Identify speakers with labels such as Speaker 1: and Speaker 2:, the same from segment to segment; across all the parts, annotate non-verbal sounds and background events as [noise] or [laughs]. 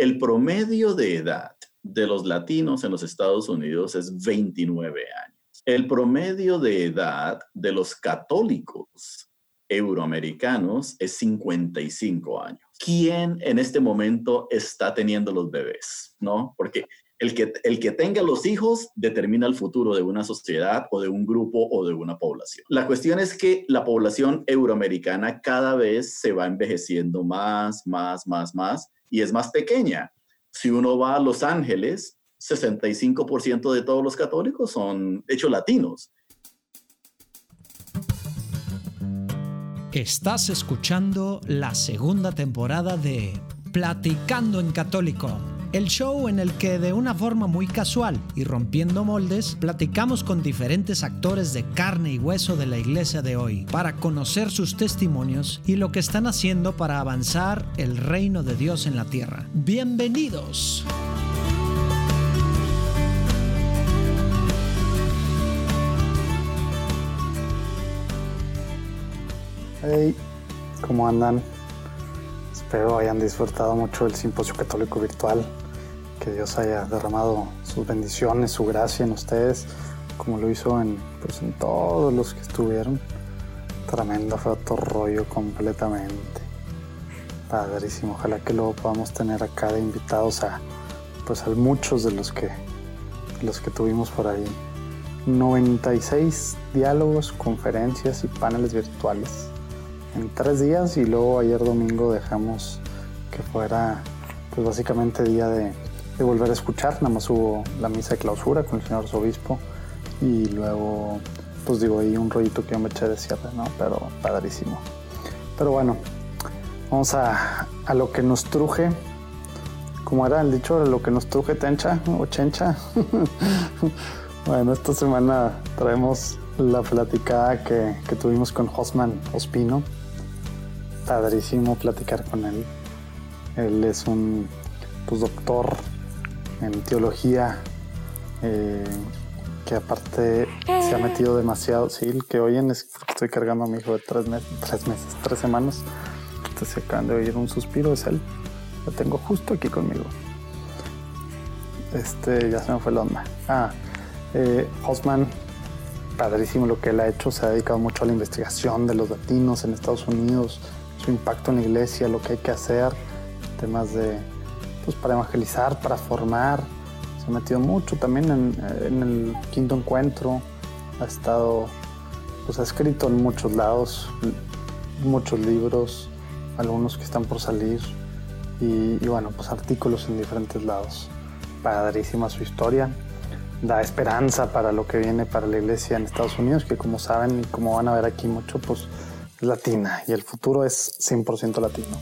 Speaker 1: El promedio de edad de los latinos en los Estados Unidos es 29 años. El promedio de edad de los católicos euroamericanos es 55 años. ¿Quién en este momento está teniendo los bebés? ¿No? Porque el que, el que tenga los hijos determina el futuro de una sociedad o de un grupo o de una población. La cuestión es que la población euroamericana cada vez se va envejeciendo más, más, más, más y es más pequeña. Si uno va a Los Ángeles, 65% de todos los católicos son hechos latinos.
Speaker 2: Estás escuchando la segunda temporada de Platicando en Católico el show en el que de una forma muy casual y rompiendo moldes, platicamos con diferentes actores de carne y hueso de la iglesia de hoy para conocer sus testimonios y lo que están haciendo para avanzar el reino de Dios en la tierra. Bienvenidos.
Speaker 3: Hey, ¿cómo andan? Espero hayan disfrutado mucho el simposio católico virtual que Dios haya derramado sus bendiciones, su gracia en ustedes, como lo hizo en, pues, en todos los que estuvieron. Tremendo, fue otro rollo completamente. Padrísimo, ojalá que luego podamos tener acá de invitados a, pues, a muchos de los que, los que tuvimos por ahí. 96 diálogos, conferencias y paneles virtuales en tres días y luego ayer domingo dejamos que fuera pues básicamente día de de volver a escuchar. Nada más hubo la misa de clausura con el señor arzobispo y luego, pues digo, ahí un rollito que yo me eché de cierre, ¿no? Pero padrísimo. Pero bueno, vamos a, a lo que nos truje. Como era el dicho, lo que nos truje tencha o chencha. [laughs] bueno, esta semana traemos la platicada que, que tuvimos con Josman Ospino. Padrísimo platicar con él. Él es un pues, doctor en teología, eh, que aparte se ha metido demasiado. Sí, el que oyen es porque estoy cargando a mi hijo de tres meses, tres meses, tres semanas. Entonces se acaban de oír un suspiro, es él. Lo tengo justo aquí conmigo. Este, ya se me fue la onda. Ah, eh, Osman, padrísimo lo que él ha hecho. Se ha dedicado mucho a la investigación de los latinos en Estados Unidos, su impacto en la iglesia, lo que hay que hacer, temas de pues, para evangelizar, para formar. Se ha metido mucho también en, el quinto encuentro. Ha estado, pues ha escrito en muchos lados, muchos libros, algunos que están por salir. Y, bueno, pues artículos en diferentes lados. Padrísima su historia. Da esperanza para lo que viene para la iglesia en Estados Unidos, que como saben y como van a ver aquí mucho, pues es latina y el futuro es 100% latino.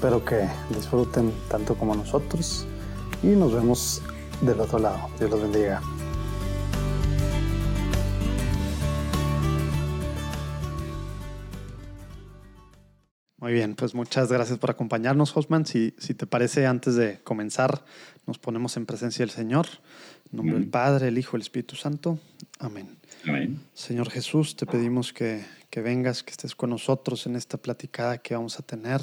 Speaker 3: Espero que disfruten tanto como nosotros y nos vemos del otro lado. Dios los bendiga. Muy bien, pues muchas gracias por acompañarnos, Osman. Si, si te parece, antes de comenzar, nos ponemos en presencia del Señor. En nombre del Padre, el Hijo, el Espíritu Santo. Amén. Amén. Señor Jesús, te pedimos que, que vengas, que estés con nosotros en esta platicada que vamos a tener.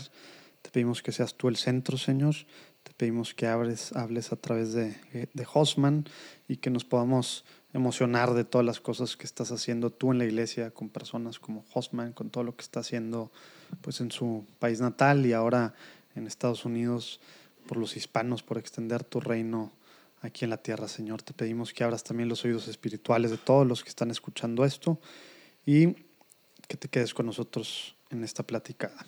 Speaker 3: Te pedimos que seas tú el centro, Señor. Te pedimos que hables, a través de, de Hosman y que nos podamos emocionar de todas las cosas que estás haciendo tú en la iglesia con personas como Hosman, con todo lo que está haciendo pues en su país natal y ahora en Estados Unidos por los hispanos, por extender tu reino aquí en la tierra, Señor. Te pedimos que abras también los oídos espirituales de todos los que están escuchando esto y que te quedes con nosotros en esta platicada.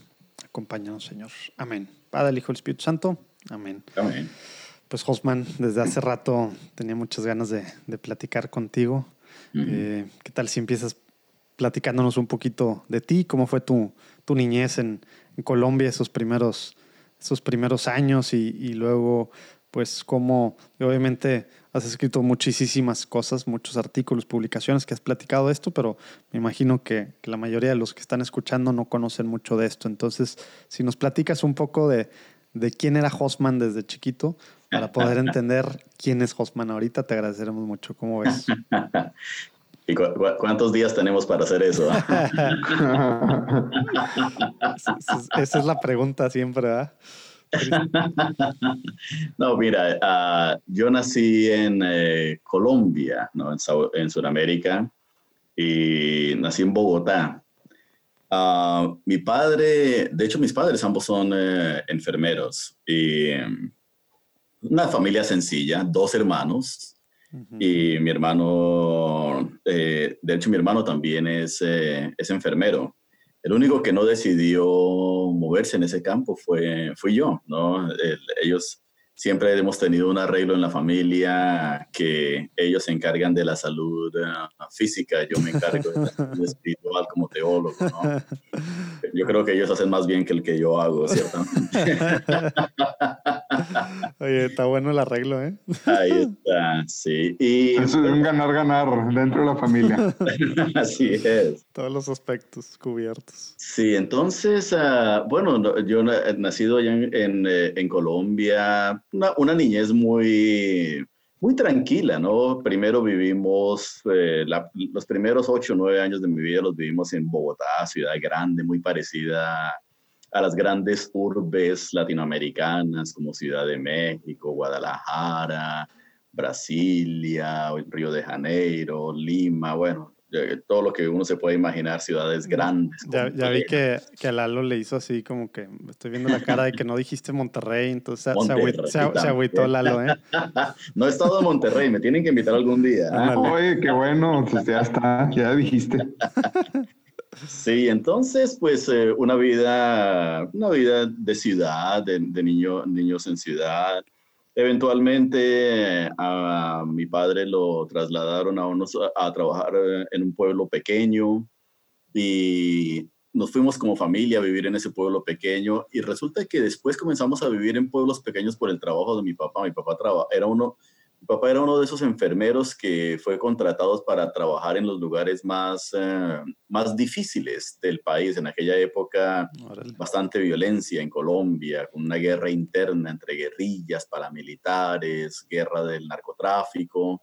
Speaker 3: Acompáñanos, Señor. Amén. Padre, el Hijo, el Espíritu Santo. Amén. Amén. Pues, Josman, desde hace rato tenía muchas ganas de, platicar contigo. Eh, ¿Qué tal si empiezas platicándonos un poquito de ti? ¿Cómo fue tu, tu niñez en, en, Colombia, esos primeros, esos primeros años? Y, y luego, pues, cómo, obviamente, has escrito muchísimas cosas, muchos artículos, publicaciones que has platicado de esto, pero me imagino que, la mayoría de los que están escuchando no conocen mucho de esto. Entonces, si nos platicas un poco de, quién era Hosman desde chiquito, para poder [laughs] entender quién es Hosman ahorita, te agradeceremos mucho. ¿Cómo ves? [laughs]
Speaker 1: ¿Y cuántos días tenemos para hacer eso? [laughs]
Speaker 3: esa es la pregunta siempre, ¿verdad? [laughs]
Speaker 1: no, mira, uh, yo nací en eh, Colombia, ¿no? en, en Sudamérica, y nací en Bogotá. Uh, mi padre, de hecho mis padres ambos son eh, enfermeros y um, una familia sencilla, dos hermanos y mi hermano, eh, de hecho mi hermano también es, es enfermero. El único que no decidió moverse en ese campo fue, fui yo, ¿no? ellos siempre hemos tenido un arreglo en la familia que ellos se encargan de la salud uh, física, yo me encargo de la [laughs] salud espiritual como teólogo, ¿no? Yo creo que ellos hacen más bien que el que yo hago, ciertamente. [laughs]
Speaker 3: Oye, está bueno el arreglo, ¿eh?
Speaker 1: Ahí está, sí.
Speaker 4: Y, Eso es un ganar-ganar dentro de la familia. [laughs]
Speaker 1: Así es.
Speaker 3: Todos los aspectos cubiertos.
Speaker 1: Sí, entonces, uh, bueno, yo he nacido allá en, en, eh, en Colombia, una, una, niñez muy, muy tranquila, ¿no? Primero vivimos, eh, los primeros ocho o nueve años de mi vida los vivimos en Bogotá, ciudad grande, muy parecida a las grandes urbes latinoamericanas como Ciudad de México, Guadalajara, Brasilia, Río de Janeiro, Lima, bueno, todo lo que uno se puede imaginar, ciudades grandes.
Speaker 3: Ya, ya vi que, que, a Lalo le hizo así como que estoy viendo la cara de que no dijiste Monterrey, entonces se, agüitó Lalo, ¿eh? [laughs]
Speaker 1: no he estado en Monterrey, me tienen que invitar algún día.
Speaker 4: Oye, qué bueno, pues ya está, ya dijiste.
Speaker 1: Sí, entonces, pues eh, una vida, una vida de ciudad, de, de niño, niños en ciudad, Eventualmente a mi padre lo trasladaron a, unos, a trabajar en un pueblo pequeño y nos fuimos como familia a vivir en ese pueblo pequeño y resulta que después comenzamos a vivir en pueblos pequeños por el trabajo de mi papá. Mi papá era uno, mi papá era uno de esos enfermeros que fue contratado para trabajar en los lugares más, eh, más difíciles del país. En aquella época, bastante violencia en Colombia, con una guerra interna entre guerrillas, paramilitares, guerra del narcotráfico.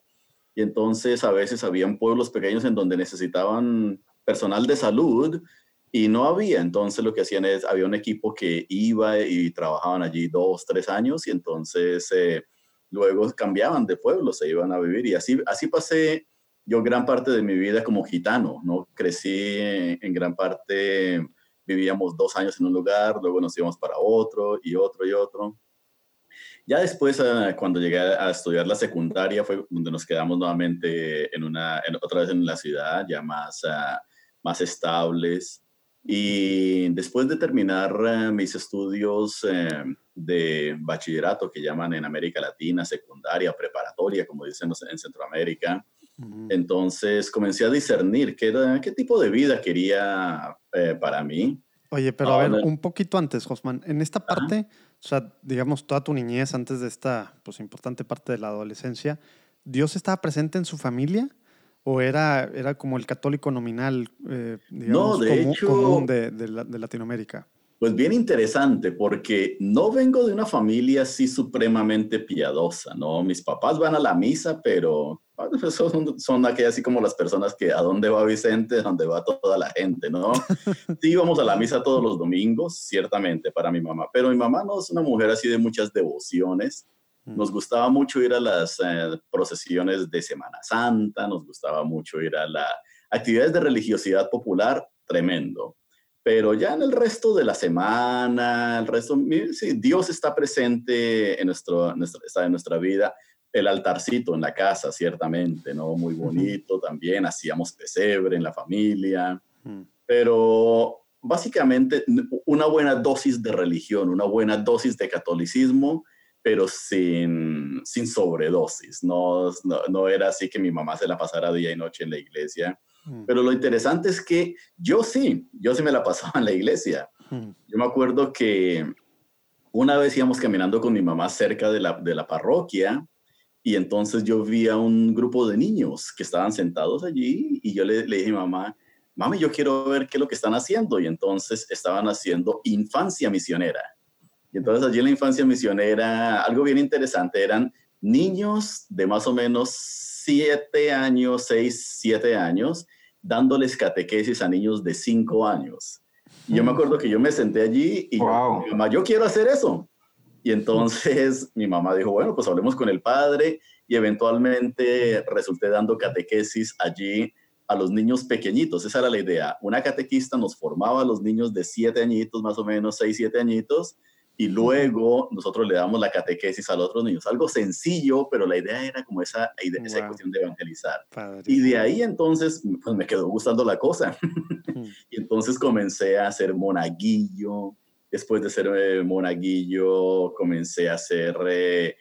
Speaker 1: Y entonces a veces habían pueblos pequeños en donde necesitaban personal de salud y no había. Entonces lo que hacían es, había un equipo que iba y trabajaban allí dos, tres años y entonces... Eh, luego cambiaban de pueblo, se iban a vivir y así, así pasé yo gran parte de mi vida como gitano, ¿no? Crecí en, gran parte, vivíamos dos años en un lugar, luego nos íbamos para otro y otro y otro. Ya después, ah, cuando llegué a estudiar la secundaria, fue donde nos quedamos nuevamente en una, otra vez en la ciudad, ya más, uh, más estables. Y después de terminar uh, mis estudios de bachillerato que llaman en América Latina, secundaria, preparatoria, como dicen en Centroamérica. Entonces comencé a discernir qué, qué tipo de vida quería eh, para mí.
Speaker 3: Oye, pero a ver, un poquito antes, Josman, en esta parte, o sea, digamos, toda tu niñez antes de esta, pues, importante parte de la adolescencia, ¿Dios estaba presente en su familia? ¿O era, era como el católico nominal, eh, digamos, común, de, de Latinoamérica?
Speaker 1: Pues bien interesante, porque no vengo de una familia así supremamente piadosa, ¿no? Mis papás van a la misa, pero pues, son, son aquellas así como las personas que a dónde va Vicente, dónde va toda la gente, ¿no? [laughs] Sí, íbamos a la misa todos los domingos, ciertamente, para mi mamá, pero mi mamá no es una mujer así de muchas devociones. Nos gustaba mucho ir a las eh, procesiones de Semana Santa, nos gustaba mucho ir a las actividades de religiosidad popular, tremendo pero ya en el resto de la semana, el resto, sí, Dios está presente en, nuestro, nuestra, en nuestra vida. El altarcito en la casa, ciertamente, ¿no? Muy bonito también. Hacíamos pesebre en la familia. Pero básicamente una buena dosis de religión, una buena dosis de catolicismo, pero sin, sin sobredosis. No, no, no, era así que mi mamá se la pasara día y noche en la iglesia. Mm. Pero lo interesante es que yo sí, yo sí me la pasaba en la iglesia. Mm. Yo me acuerdo que una vez íbamos caminando con mi mamá cerca de la, de la parroquia y entonces yo vi a un grupo de niños que estaban sentados allí y yo le, le dije a mi mamá, mami, yo quiero ver qué es lo que están haciendo. Y entonces estaban haciendo infancia misionera. Y entonces allí en la infancia misionera, algo bien interesante, eran niños de más o menos siete años, seis, siete años, dándoles catequesis a niños de cinco años. Y yo me acuerdo que yo me senté allí y yo, mamá, yo quiero hacer eso. Y entonces [laughs] mi mamá dijo, bueno, pues hablemos con el padre y eventualmente resulté dando catequesis allí a los niños pequeñitos. Esa era la idea. Una catequista nos formaba a los niños de siete añitos, más o menos seis, siete añitos, y luego nosotros le damos la catequesis a los otros niños. Algo sencillo, pero la idea era como esa, idea, esa cuestión de evangelizar. Y de ahí entonces, pues me quedó gustando la cosa. [laughs] y entonces comencé a ser monaguillo. Después de ser eh, monaguillo, comencé a ser eh,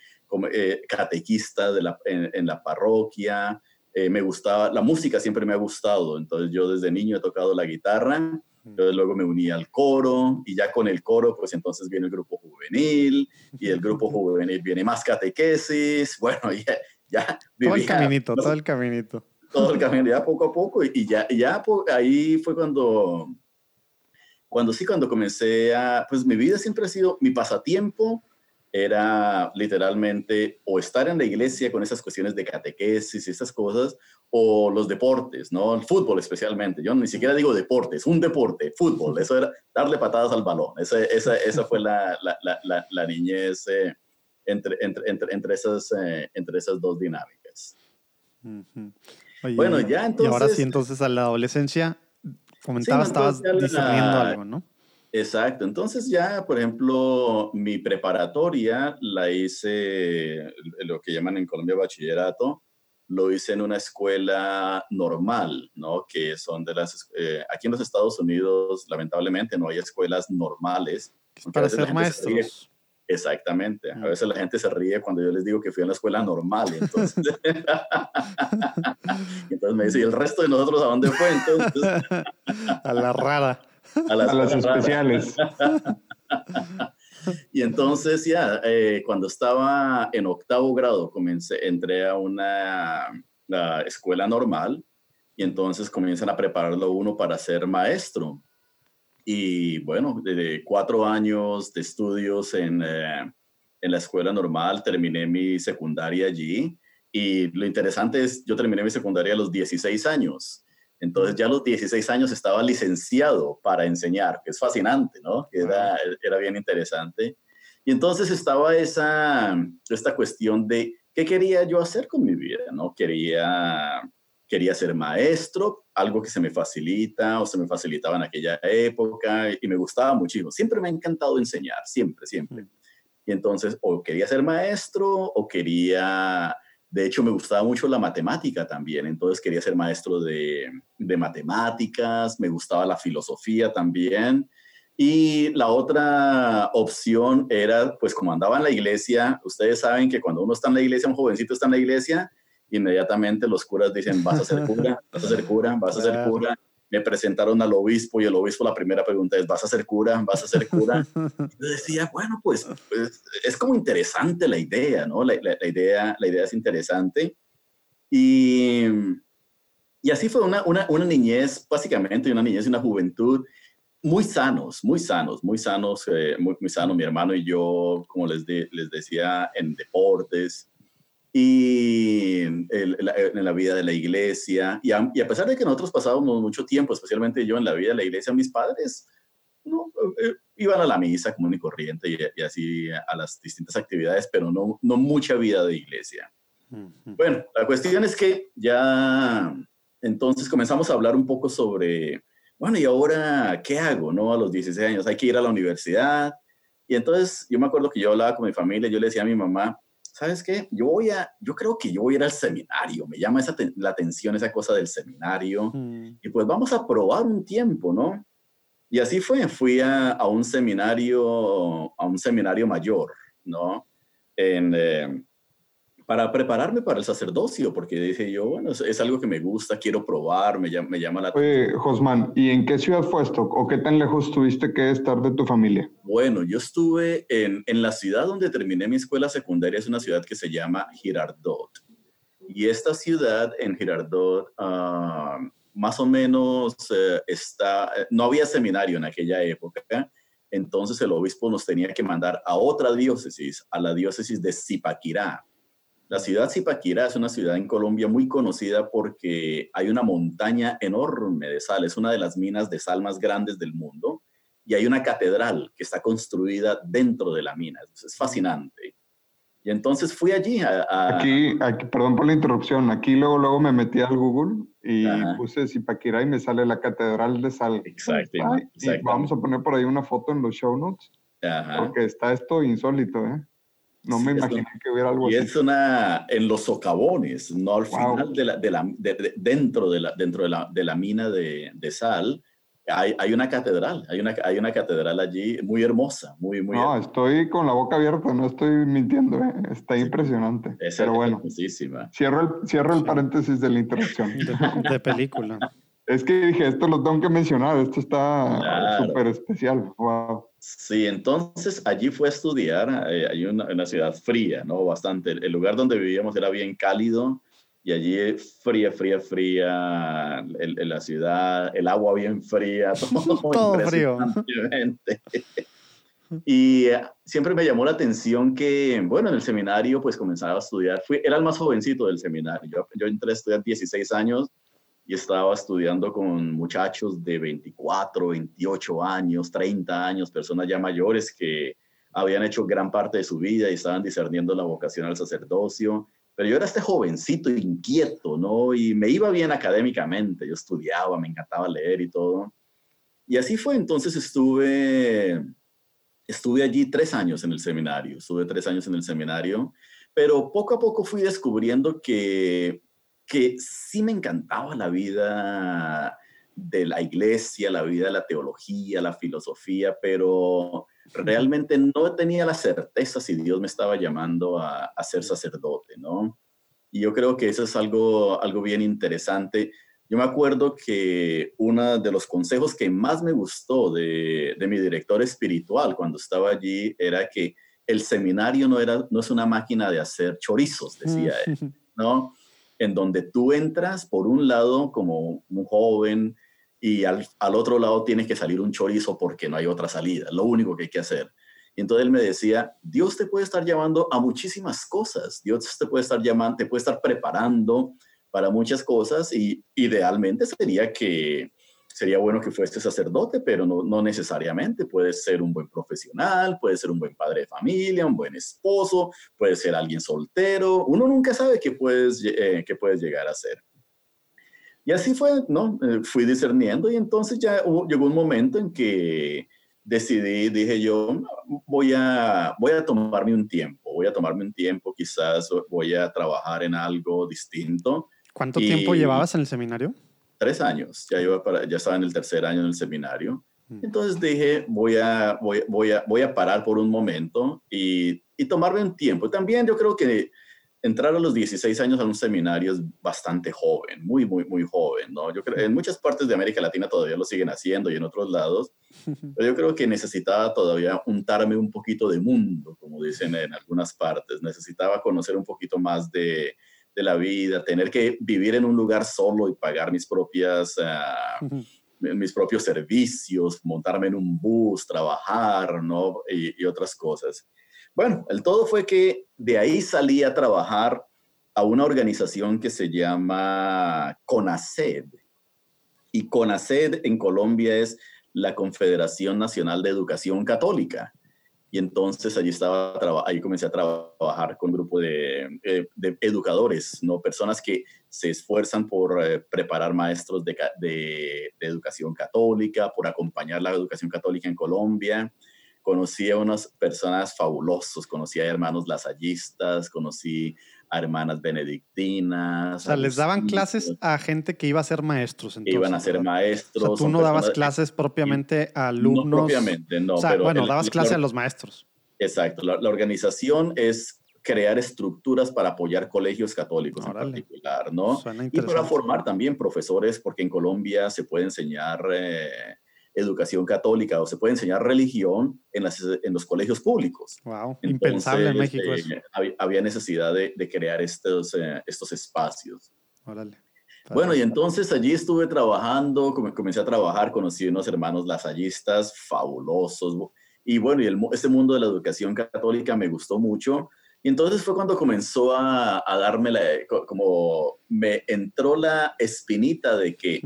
Speaker 1: eh, catequista de la, en, la parroquia. me gustaba, la música siempre me ha gustado. Entonces yo desde niño he tocado la guitarra entonces luego me uní al coro y ya con el coro, pues entonces viene el grupo juvenil y el grupo juvenil viene más catequesis. [laughs] Bueno, ya... ya
Speaker 3: todo el caminito, todo el caminito.
Speaker 1: Todo el camino, ya poco a poco y ya, ya ahí fue cuando, cuando sí, cuando comencé a, pues mi vida siempre ha sido mi pasatiempo era literalmente o estar en la iglesia con esas cuestiones de catequesis y esas cosas, o los deportes, ¿no? El fútbol especialmente. Yo ni siquiera digo deportes, un deporte, fútbol. Eso era darle patadas al balón. Esa, esa, esa fue la, la, la, niñez eh, entre, entre, entre, entre, esas, eh, entre esas dos dinámicas.
Speaker 3: bueno, ya entonces... Y ahora sí, entonces a la adolescencia, comentabas, estabas discerniendo algo, ¿no?
Speaker 1: Exacto. Entonces ya, por ejemplo, mi preparatoria la hice, lo que llaman en Colombia bachillerato, lo hice en una escuela normal, ¿no? Que son de las, eh, aquí en los Estados Unidos, lamentablemente, no hay escuelas normales.
Speaker 3: Para ser maestros.
Speaker 1: Exactamente. A mm. veces la gente se ríe cuando yo les digo que fui a una escuela normal. Entonces, [laughs] entonces me dice, ¿y el resto de nosotros a dónde fue? Entonces, [laughs]
Speaker 3: a la rara
Speaker 4: a las, especiales. [laughs]
Speaker 1: y entonces ya, eh, cuando estaba en octavo grado, comencé, entré a una escuela normal y entonces comienzan a prepararlo uno para ser maestro. Y bueno, de cuatro años de estudios en, eh, en la escuela normal, terminé mi secundaria allí. Y lo interesante es, yo terminé mi secundaria a los 16 años. Entonces ya a los 16 años estaba licenciado para enseñar, que es fascinante, ¿no? Que era, era bien interesante. Y entonces estaba esa, esta cuestión de qué quería yo hacer con mi vida, ¿no? Quería, quería ser maestro, algo que se me facilita o se me facilitaba en aquella época y me gustaba muchísimo. Siempre me ha encantado enseñar, siempre, siempre. Y entonces o quería ser maestro o quería de hecho, me gustaba mucho la matemática también, entonces quería ser maestro de, matemáticas, me gustaba la filosofía también. Y la otra opción era, pues como andaba en la iglesia, ustedes saben que cuando uno está en la iglesia, un jovencito está en la iglesia, inmediatamente los curas dicen, vas a ser cura, vas a ser cura, vas a ser [laughs] cura me presentaron al obispo y el obispo la primera pregunta es, ¿vas a ser cura? ¿Vas a ser cura? [laughs] Y yo decía, bueno, pues, pues, es como interesante la idea, ¿no? La, idea, la idea es interesante. Y, y así fue una, una, una, niñez, básicamente, una niñez y una juventud muy sanos, muy sanos, muy sanos, eh, muy, muy sanos. Mi hermano y yo, como les, les decía, en deportes, y en, la vida de la iglesia. Y a, pesar de que nosotros pasábamos mucho tiempo, especialmente yo en la vida de la iglesia, mis padres no, eh, iban a la misa común y corriente y, así a las distintas actividades, pero no, no mucha vida de iglesia. Bueno, la cuestión es que ya entonces comenzamos a hablar un poco sobre, bueno, ¿y ahora qué hago? ¿No? A los 16 años hay que ir a la universidad. Y entonces yo me acuerdo que yo hablaba con mi familia, yo le decía a mi mamá, ¿sabes qué? Yo voy a, yo creo que yo voy a ir al seminario, me llama esa la atención esa cosa del seminario, mm. y pues vamos a probar un tiempo, ¿no? Y así fue, fui a, a un seminario, a un seminario mayor, ¿no? En, eh, para prepararme para el sacerdocio, porque dije yo, bueno, es, algo que me gusta, quiero probar, me, me llama la
Speaker 4: atención. Oye, Josman, ¿y en qué ciudad fue esto? ¿O qué tan lejos tuviste que estar de tu familia?
Speaker 1: Bueno, yo estuve en, en la ciudad donde terminé mi escuela secundaria, es una ciudad que se llama Girardot. Y esta ciudad en Girardot, ah, más o menos eh, está, no había seminario en aquella época, entonces el obispo nos tenía que mandar a otra diócesis, a la diócesis de Zipaquirá la ciudad Zipaquirá es una ciudad en Colombia muy conocida porque hay una montaña enorme de sal, es una de las minas de sal más grandes del mundo y hay una catedral que está construida dentro de la mina. Es fascinante. Y entonces fui allí a,
Speaker 4: Aquí, aquí, perdón por la interrupción, aquí luego, luego me metí al Google y puse Zipaquirá y me sale la Catedral de Sal.
Speaker 1: Exacto.
Speaker 4: vamos a poner por ahí una foto en los show notes. Porque está esto insólito, ¿eh? No me imaginé que hubiera algo
Speaker 1: y así. Y es una, en los socavones, no al final de la, de la dentro, de la, dentro de la, de la mina de, de sal, hay, hay, una catedral, hay una, hay una catedral allí muy hermosa, muy, muy
Speaker 4: No, estoy con la boca abierta, no estoy mintiendo, ¿eh? está impresionante. pero bueno, cierro el, cierro el paréntesis de la interacción.
Speaker 3: De, película. [laughs]
Speaker 4: Es que dije, esto lo tengo que mencionar, esto está súper especial. Wow.
Speaker 1: Sí, entonces allí fue a estudiar, eh, hay una, una, ciudad fría, ¿no? Bastante. El lugar donde vivíamos era bien cálido, y allí fría, fría, fría, en la ciudad, el agua bien fría, [laughs] todo, [laughs]
Speaker 3: todo frío. [laughs]
Speaker 1: Y eh, siempre me llamó la atención que, bueno, en el seminario pues comenzaba a estudiar, fui, era el más jovencito del seminario, yo, yo entré a estudiar 16 años y estaba estudiando con muchachos de 24, 28 años, 30 años, personas ya mayores que habían hecho gran parte de su vida y estaban discerniendo la vocación al sacerdocio pero yo era este jovencito inquieto, ¿no? Y me iba bien académicamente, yo estudiaba, me encantaba leer y todo. Y así fue, entonces estuve, estuve allí tres años en el seminario, estuve tres años en el seminario, pero poco a poco fui descubriendo que, que sí me encantaba la vida de la iglesia, la vida de la teología, la filosofía, pero realmente no tenía la certeza si Dios me estaba llamando a, ser sacerdote, ¿no? Y yo creo que eso es algo, algo bien interesante. Yo me acuerdo que uno de los consejos que más me gustó de, mi director espiritual cuando estaba allí era que el seminario no, era, no es una máquina de hacer chorizos, decía él, ¿no? En donde tú entras, por un lado, como un joven, y al, otro lado tiene que salir un chorizo porque no hay otra salida, lo único que hay que hacer. Y entonces él me decía, Dios te puede estar llamando a muchísimas cosas, Dios te puede estar llamando, te puede estar preparando para muchas cosas y idealmente sería que sería bueno que fuese sacerdote, pero no, no necesariamente. Puedes ser un buen profesional, puedes ser un buen padre de familia, un buen esposo, puedes ser alguien soltero. Uno nunca sabe qué puedes, eh, qué puedes llegar a ser. Y así fue, ¿no? Eh, fui discerniendo y entonces ya llegó un momento en que decidí, dije yo, voy a, voy a tomarme un tiempo, voy a tomarme un tiempo, quizás voy a trabajar en algo distinto.
Speaker 3: ¿Cuánto tiempo llevabas en el seminario?
Speaker 1: Tres años, ya, iba para, ya estaba en el tercer año en el seminario. Mm. Entonces dije, voy a, voy, voy, a, voy a parar por un momento y, y tomarme un tiempo. También yo creo que entrar a los 16 años a un seminario es bastante joven, muy, muy, muy joven, ¿no? Yo creo, en muchas partes de América Latina todavía lo siguen haciendo y en otros lados, [laughs] pero yo creo que necesitaba todavía untarme un poquito de mundo, como dicen en algunas partes, necesitaba conocer un poquito más de, de la vida, tener que vivir en un lugar solo y pagar mis propias... Uh, mis propios servicios, montarme en un bus, trabajar, ¿no? Y, y otras cosas. Bueno, el todo fue que de ahí salí a trabajar a una organización que se llama CONACED. Y CONACED en Colombia es la Confederación Nacional de Educación Católica. Y entonces allí, estaba, ahí comencé a trabajar con un grupo de, eh, educadores, ¿no? personas que se esfuerzan por eh, preparar maestros de, de, educación católica, por acompañar la educación católica en Colombia conocí a unas personas fabulosos, conocí a hermanos lasallistas, conocí a hermanas benedictinas.
Speaker 3: O sea, les daban clases a gente que iba a ser maestros.
Speaker 1: Entonces, iban a ser maestros.
Speaker 3: O sea, tú no dabas clases propiamente a alumnos. No
Speaker 1: propiamente, no.
Speaker 3: O sea, bueno, dabas clases a los maestros.
Speaker 1: Exacto. La, organización es crear estructuras para apoyar colegios católicos en particular, ¿no? Y para formar también profesores, porque en Colombia se puede enseñar eh, educación católica o se puede enseñar religión en, las, en los colegios públicos.
Speaker 3: Wow, impensable en México.
Speaker 1: Eh, había, necesidad de, de crear estos, eh, estos espacios.
Speaker 3: Órale.
Speaker 1: Bueno, y entonces allí estuve trabajando, comencé a trabajar, conocí unos hermanos lasallistas fabulosos. Y bueno, y el, este mundo de la educación católica me gustó mucho. Y entonces fue cuando comenzó a, a darme la, como me entró la espinita de que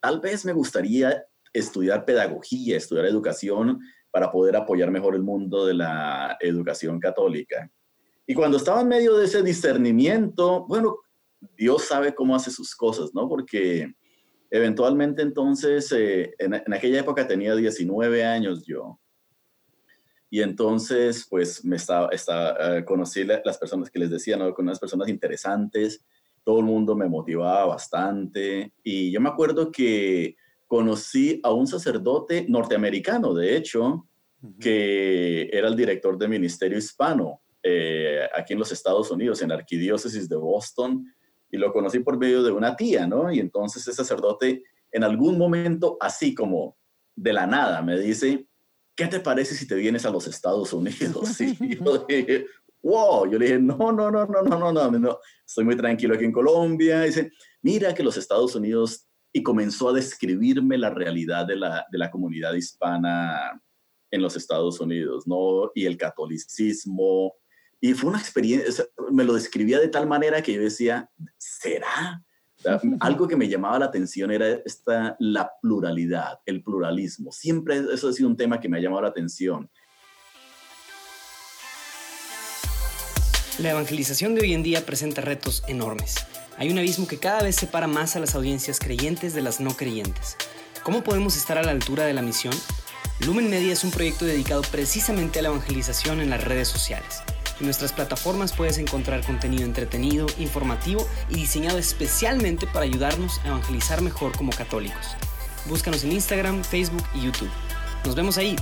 Speaker 1: tal vez me gustaría estudiar pedagogía, estudiar educación para poder apoyar mejor el mundo de la educación católica. Y cuando estaba en medio de ese discernimiento, bueno, Dios sabe cómo hace sus cosas, ¿no? Porque eventualmente entonces, eh, en, aquella época tenía 19 años yo. Y entonces, pues, me estaba, estaba eh, conocí las personas que les decía, ¿no? Con unas personas interesantes, todo el mundo me motivaba bastante. Y yo me acuerdo que conocí a un sacerdote norteamericano, de hecho, que era el director del Ministerio Hispano eh, aquí en los Estados Unidos, en la Arquidiócesis de Boston, y lo conocí por medio de una tía, ¿no? Y entonces ese sacerdote, en algún momento, así como de la nada, me dice, ¿qué te parece si te vienes a los Estados Unidos? [laughs] Y yo dije, wow, yo le dije, no, no, no, no, no, no, no, no, estoy muy tranquilo aquí en Colombia. dice, mira que los Estados Unidos, y comenzó a describirme la realidad de la, de la comunidad hispana en los Estados Unidos, ¿no? Y el catolicismo. Y fue una experiencia, me lo describía de tal manera que yo decía, ¿será? [laughs] algo que me llamaba la atención era esta, la pluralidad, el pluralismo. Siempre eso ha sido un tema que me ha llamado la atención.
Speaker 5: La evangelización de hoy en día presenta retos enormes. Hay un abismo que cada vez separa más a las audiencias creyentes de las no creyentes. ¿Cómo podemos estar a la altura de la misión? Lumen Media es un proyecto dedicado precisamente a la evangelización en las redes sociales. En nuestras plataformas puedes encontrar contenido entretenido, informativo y diseñado especialmente para ayudarnos a evangelizar mejor como católicos. Búscanos en Instagram, Facebook y YouTube. Nos vemos ahí.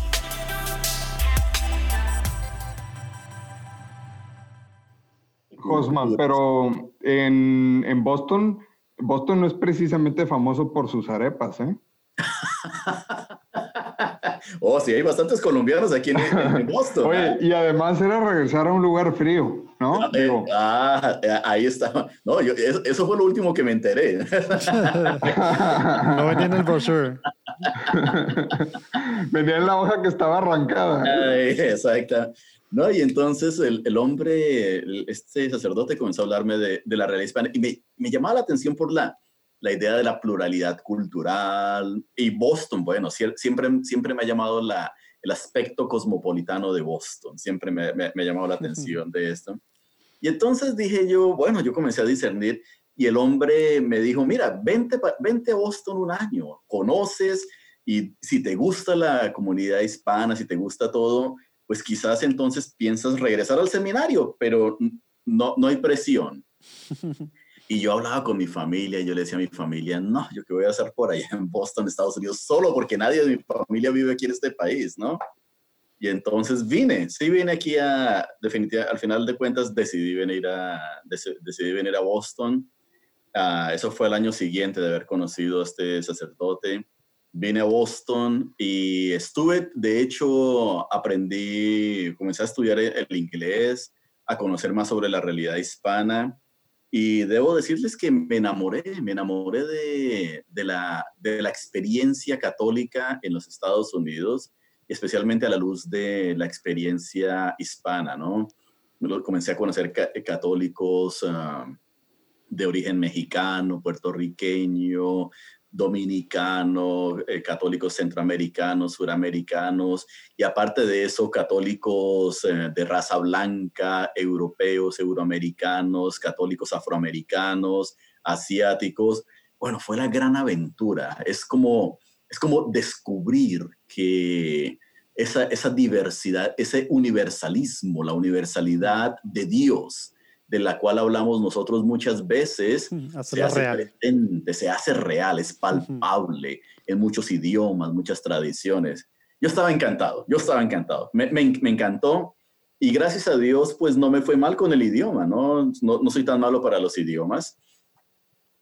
Speaker 4: Cosma, pero en, en Boston, Boston no es precisamente famoso por sus arepas, ¿eh? [laughs]
Speaker 1: oh, sí, hay bastantes colombianos aquí en, Boston.
Speaker 4: Oye, ¿eh? y además era regresar a un lugar frío, ¿no?
Speaker 1: ah, eh, ah eh, ahí está. No, yo, eso, fue lo último que me enteré. [laughs]
Speaker 3: no venía en el brochure. [laughs]
Speaker 4: venía en la hoja que estaba arrancada.
Speaker 1: exacto. No, y entonces el, el, hombre, este sacerdote comenzó a hablarme de, de la realidad hispana y me, me llamaba la atención por la, la idea de la pluralidad cultural y Boston, bueno, siempre, siempre me ha llamado la, el aspecto cosmopolitano de Boston, siempre me, me, ha llamado la atención de esto. Y entonces dije yo, bueno, yo comencé a discernir y el hombre me dijo, mira, vente, vente a Boston un año, conoces y si te gusta la comunidad hispana, si te gusta todo, pues quizás entonces piensas regresar al seminario, pero no, no hay presión. [laughs] Y yo hablaba con mi familia y yo le decía a mi familia, no, yo qué voy a hacer por allá en Boston, Estados Unidos, solo porque nadie de mi familia vive aquí en este país, ¿no? Y entonces vine, sí vine aquí a, definitivamente, al final de cuentas decidí venir a, decidí venir a Boston. Uh, eso fue el año siguiente de haber conocido a este sacerdote. Vine a Boston y estuve, de hecho, aprendí, comencé a estudiar el inglés, a conocer más sobre la realidad hispana y debo decirles que me enamoré, me enamoré de, de, la, de la experiencia católica en los Estados Unidos, especialmente a la luz de la experiencia hispana, ¿no? Comencé a conocer católicos ah, de origen mexicano, puertorriqueño, dominicanos, eh, católicos centroamericanos, suramericanos, y aparte de eso, católicos eh, de raza blanca, europeos, euroamericanos, católicos afroamericanos, asiáticos. Bueno, fue la gran aventura. Es como, es como descubrir que esa, esa diversidad, ese universalismo, la universalidad de Dios, de la cual hablamos nosotros muchas veces, se hace real. se hace real, es palpable en muchos idiomas, muchas tradiciones. Yo estaba encantado, yo estaba encantado, me, me, encantó y gracias a Dios pues no me fue mal con el idioma, ¿no? No, no soy tan malo para los idiomas.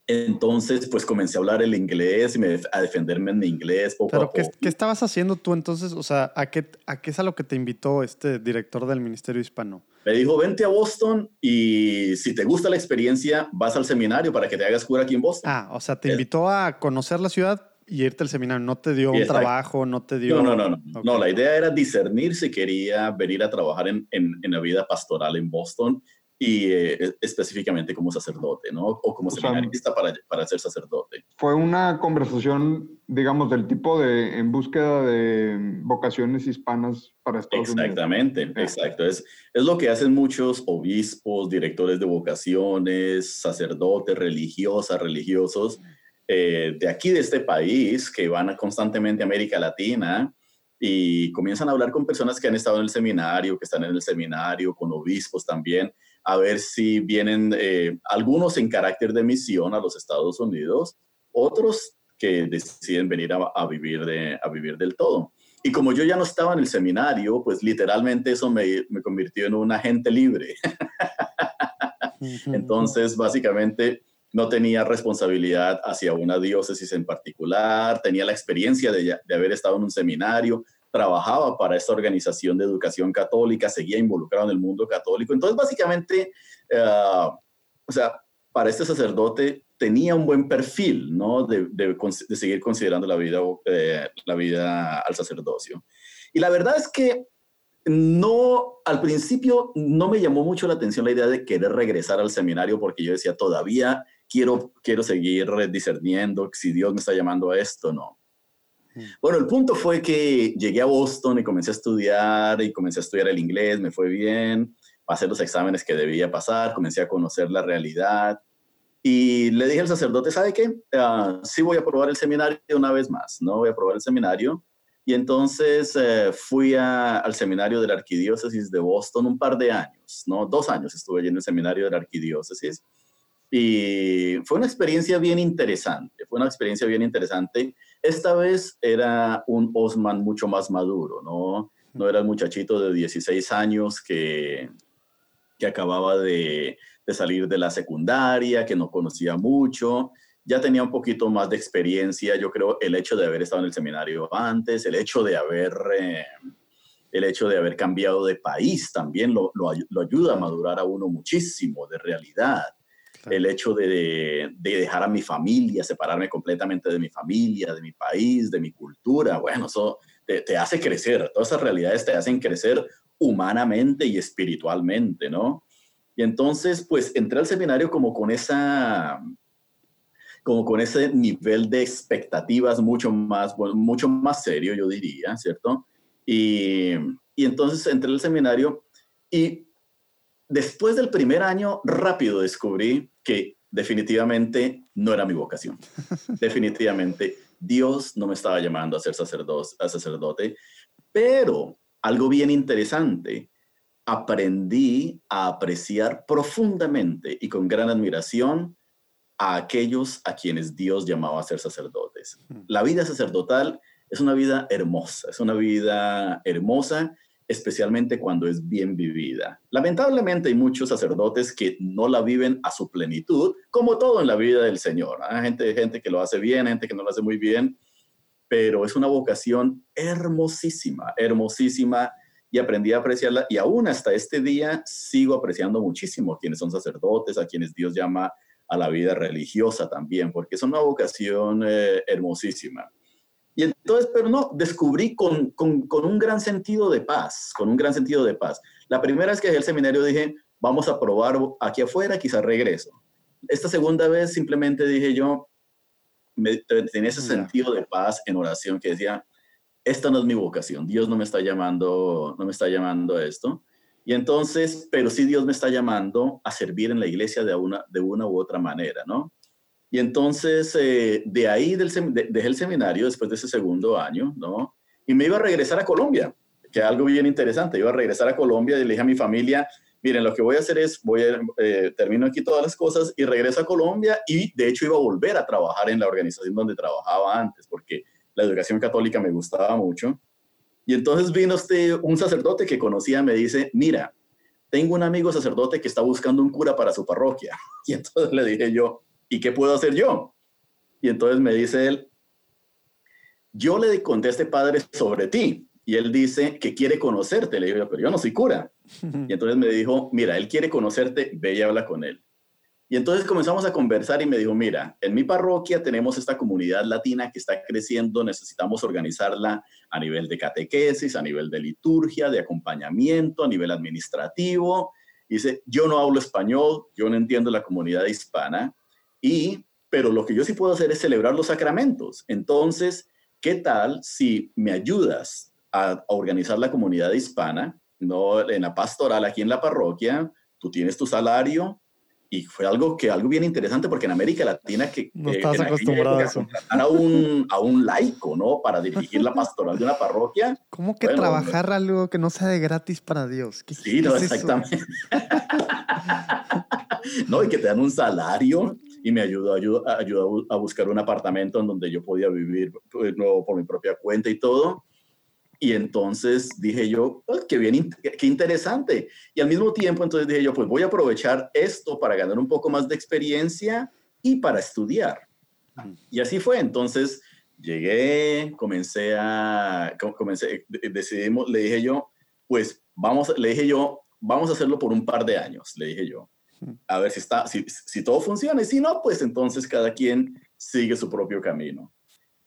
Speaker 1: Entonces, pues comencé a hablar el inglés y me, a defenderme en mi inglés poco
Speaker 3: a poco. ¿qué, ¿qué, estabas haciendo tú entonces? O sea, ¿a qué, ¿a qué es a lo que te invitó este director del Ministerio Hispano?
Speaker 1: Me dijo, vente a Boston y si te gusta la experiencia, vas al seminario para que te hagas cura aquí en Boston.
Speaker 3: Ah, o sea, te invitó a conocer la ciudad y irte al seminario. No te dio un trabajo, no te dio...
Speaker 1: No, no, no. No. no, la idea era discernir si quería venir a trabajar en, en, en la vida pastoral en Boston y eh, específicamente como sacerdote, ¿no? O como seminarista para, para ser sacerdote.
Speaker 4: Fue una conversación, digamos, del tipo de en búsqueda de vocaciones hispanas para Estados
Speaker 1: Exactamente, exacto. Es, es lo que hacen muchos obispos, directores de vocaciones, sacerdotes, religiosas, religiosos eh, de aquí, de este país, que van constantemente a América Latina y comienzan a hablar con personas que han estado en el seminario, que están en el seminario, con obispos también, a ver si vienen eh, algunos en carácter de misión a los Estados Unidos, otros que deciden venir a, vivir, de, a vivir del todo. Y como yo ya no estaba en el seminario, pues literalmente eso me, me convirtió en un agente libre. Entonces, básicamente, no tenía responsabilidad hacia una diócesis en particular, tenía la experiencia de, haber estado en un seminario, trabajaba para esta organización de educación católica, seguía involucrado en el mundo católico. Entonces, básicamente, eh, o sea, para este sacerdote tenía un buen perfil, ¿no? De, seguir considerando la vida, eh, la vida al sacerdocio. Y la verdad es que no, al principio no me llamó mucho la atención la idea de querer regresar al seminario porque yo decía, todavía quiero, quiero seguir discerniendo si Dios me está llamando a esto, no. Bueno, el punto fue que llegué a Boston y comencé a estudiar y comencé a estudiar el inglés, me fue bien, pasé los exámenes que debía pasar, comencé a conocer la realidad y le dije al sacerdote, ¿sabe qué? Uh, sí voy a probar el seminario una vez más, ¿no? Voy a probar el seminario. Y entonces eh, fui al seminario de la arquidiócesis de Boston un par de años, ¿no? Dos años estuve allí en el seminario de la arquidiócesis. Y fue una experiencia bien interesante, fue una experiencia bien interesante. Esta vez era un Osman mucho más maduro, ¿no? No era el muchachito de 16 años que, que acababa de, salir de la secundaria, que no conocía mucho, ya tenía un poquito más de experiencia, yo creo, el hecho de haber estado en el seminario antes, el hecho de haber, eh, el hecho de haber cambiado de país también lo, ayuda a madurar a uno muchísimo de realidad el hecho de, dejar a mi familia, separarme completamente de mi familia, de mi país, de mi cultura, bueno, eso te, hace crecer, todas esas realidades te hacen crecer humanamente y espiritualmente, ¿no? Y entonces, pues entré al seminario como con esa, como con ese nivel de expectativas mucho más, mucho más serio, yo diría, ¿cierto? Y, y entonces entré al seminario y después del primer año rápido descubrí que definitivamente no era mi vocación. [laughs] definitivamente Dios no me estaba llamando a ser sacerdote, a sacerdote, pero algo bien interesante, aprendí a apreciar profundamente y con gran admiración a aquellos a quienes Dios llamaba a ser sacerdotes. Hmm. La vida sacerdotal es una vida hermosa, es una vida hermosa especialmente cuando es bien vivida. Lamentablemente hay muchos sacerdotes que no la viven a su plenitud, como todo en la vida del Señor. Hay gente, gente que lo hace bien, gente que no lo hace muy bien, pero es una vocación hermosísima, hermosísima y aprendí a apreciarla y aún hasta este día sigo apreciando muchísimo a quienes son sacerdotes, a quienes Dios llama a la vida religiosa también, porque es una vocación eh, hermosísima. Y entonces, pero no, descubrí con, con, con, un gran sentido de paz, con un gran sentido de paz. La primera vez que dejé el seminario dije, vamos a probar aquí afuera, quizás regreso. Esta segunda vez simplemente dije yo, me, tenía ese sentido de paz en oración que decía, esta no es mi vocación, Dios no me está llamando, no me está llamando a esto. Y entonces, pero sí Dios me está llamando a servir en la iglesia de una, de una u otra manera, ¿no? Y entonces, eh, de ahí del dejé el seminario después de ese segundo año, ¿no? Y me iba a regresar a Colombia, que es algo bien interesante. Iba a regresar a Colombia y le dije a mi familia, miren, lo que voy a hacer es, voy eh, termino aquí todas las cosas y regreso a Colombia y de hecho iba a volver a trabajar en la organización donde trabajaba antes, porque la educación católica me gustaba mucho. Y entonces vino este, un sacerdote que conocía, me dice, mira, tengo un amigo sacerdote que está buscando un cura para su parroquia. [laughs] Y entonces le dije yo, ¿y qué puedo hacer yo? Y entonces me dice él, yo le conté a este padre sobre ti. Y él dice que quiere conocerte. Le digo, pero yo no soy cura. [laughs] Y entonces me dijo, mira, él quiere conocerte, ve y habla con él. Y entonces comenzamos a conversar y me dijo, mira, en mi parroquia tenemos esta comunidad latina que está creciendo, necesitamos organizarla a nivel de catequesis, a nivel de liturgia, de acompañamiento, a nivel administrativo dice, yo no hablo español, yo no entiendo la comunidad hispana, y, pero lo que yo sí puedo hacer es celebrar los sacramentos. Entonces, ¿qué tal si me ayudas a, organizar la comunidad hispana, no en la pastoral aquí en la parroquia? Tú tienes tu salario, y fue algo que algo bien interesante porque en América Latina que,
Speaker 3: no estás acostumbrado a
Speaker 1: eso. a un, a un laico no para dirigir la pastoral de una parroquia
Speaker 3: cómo que trabajar algo que no sea de gratis para Dios
Speaker 1: sí no exactamente. [laughs] No y que te dan un salario y me ayudó, ayudó, ayudó a buscar un apartamento en donde yo podía vivir pues, no, por mi propia cuenta y todo y entonces dije yo, oh, qué bien, qué interesante. Y al mismo tiempo, entonces dije yo, pues voy a aprovechar esto para ganar un poco más de experiencia y para estudiar. Y así fue. Entonces llegué, comencé a, comencé, decidimos, le dije yo, pues vamos, le dije yo, vamos a hacerlo por un par de años, le dije yo. A ver si, está, si, si todo funciona. Y si no, pues entonces cada quien sigue su propio camino.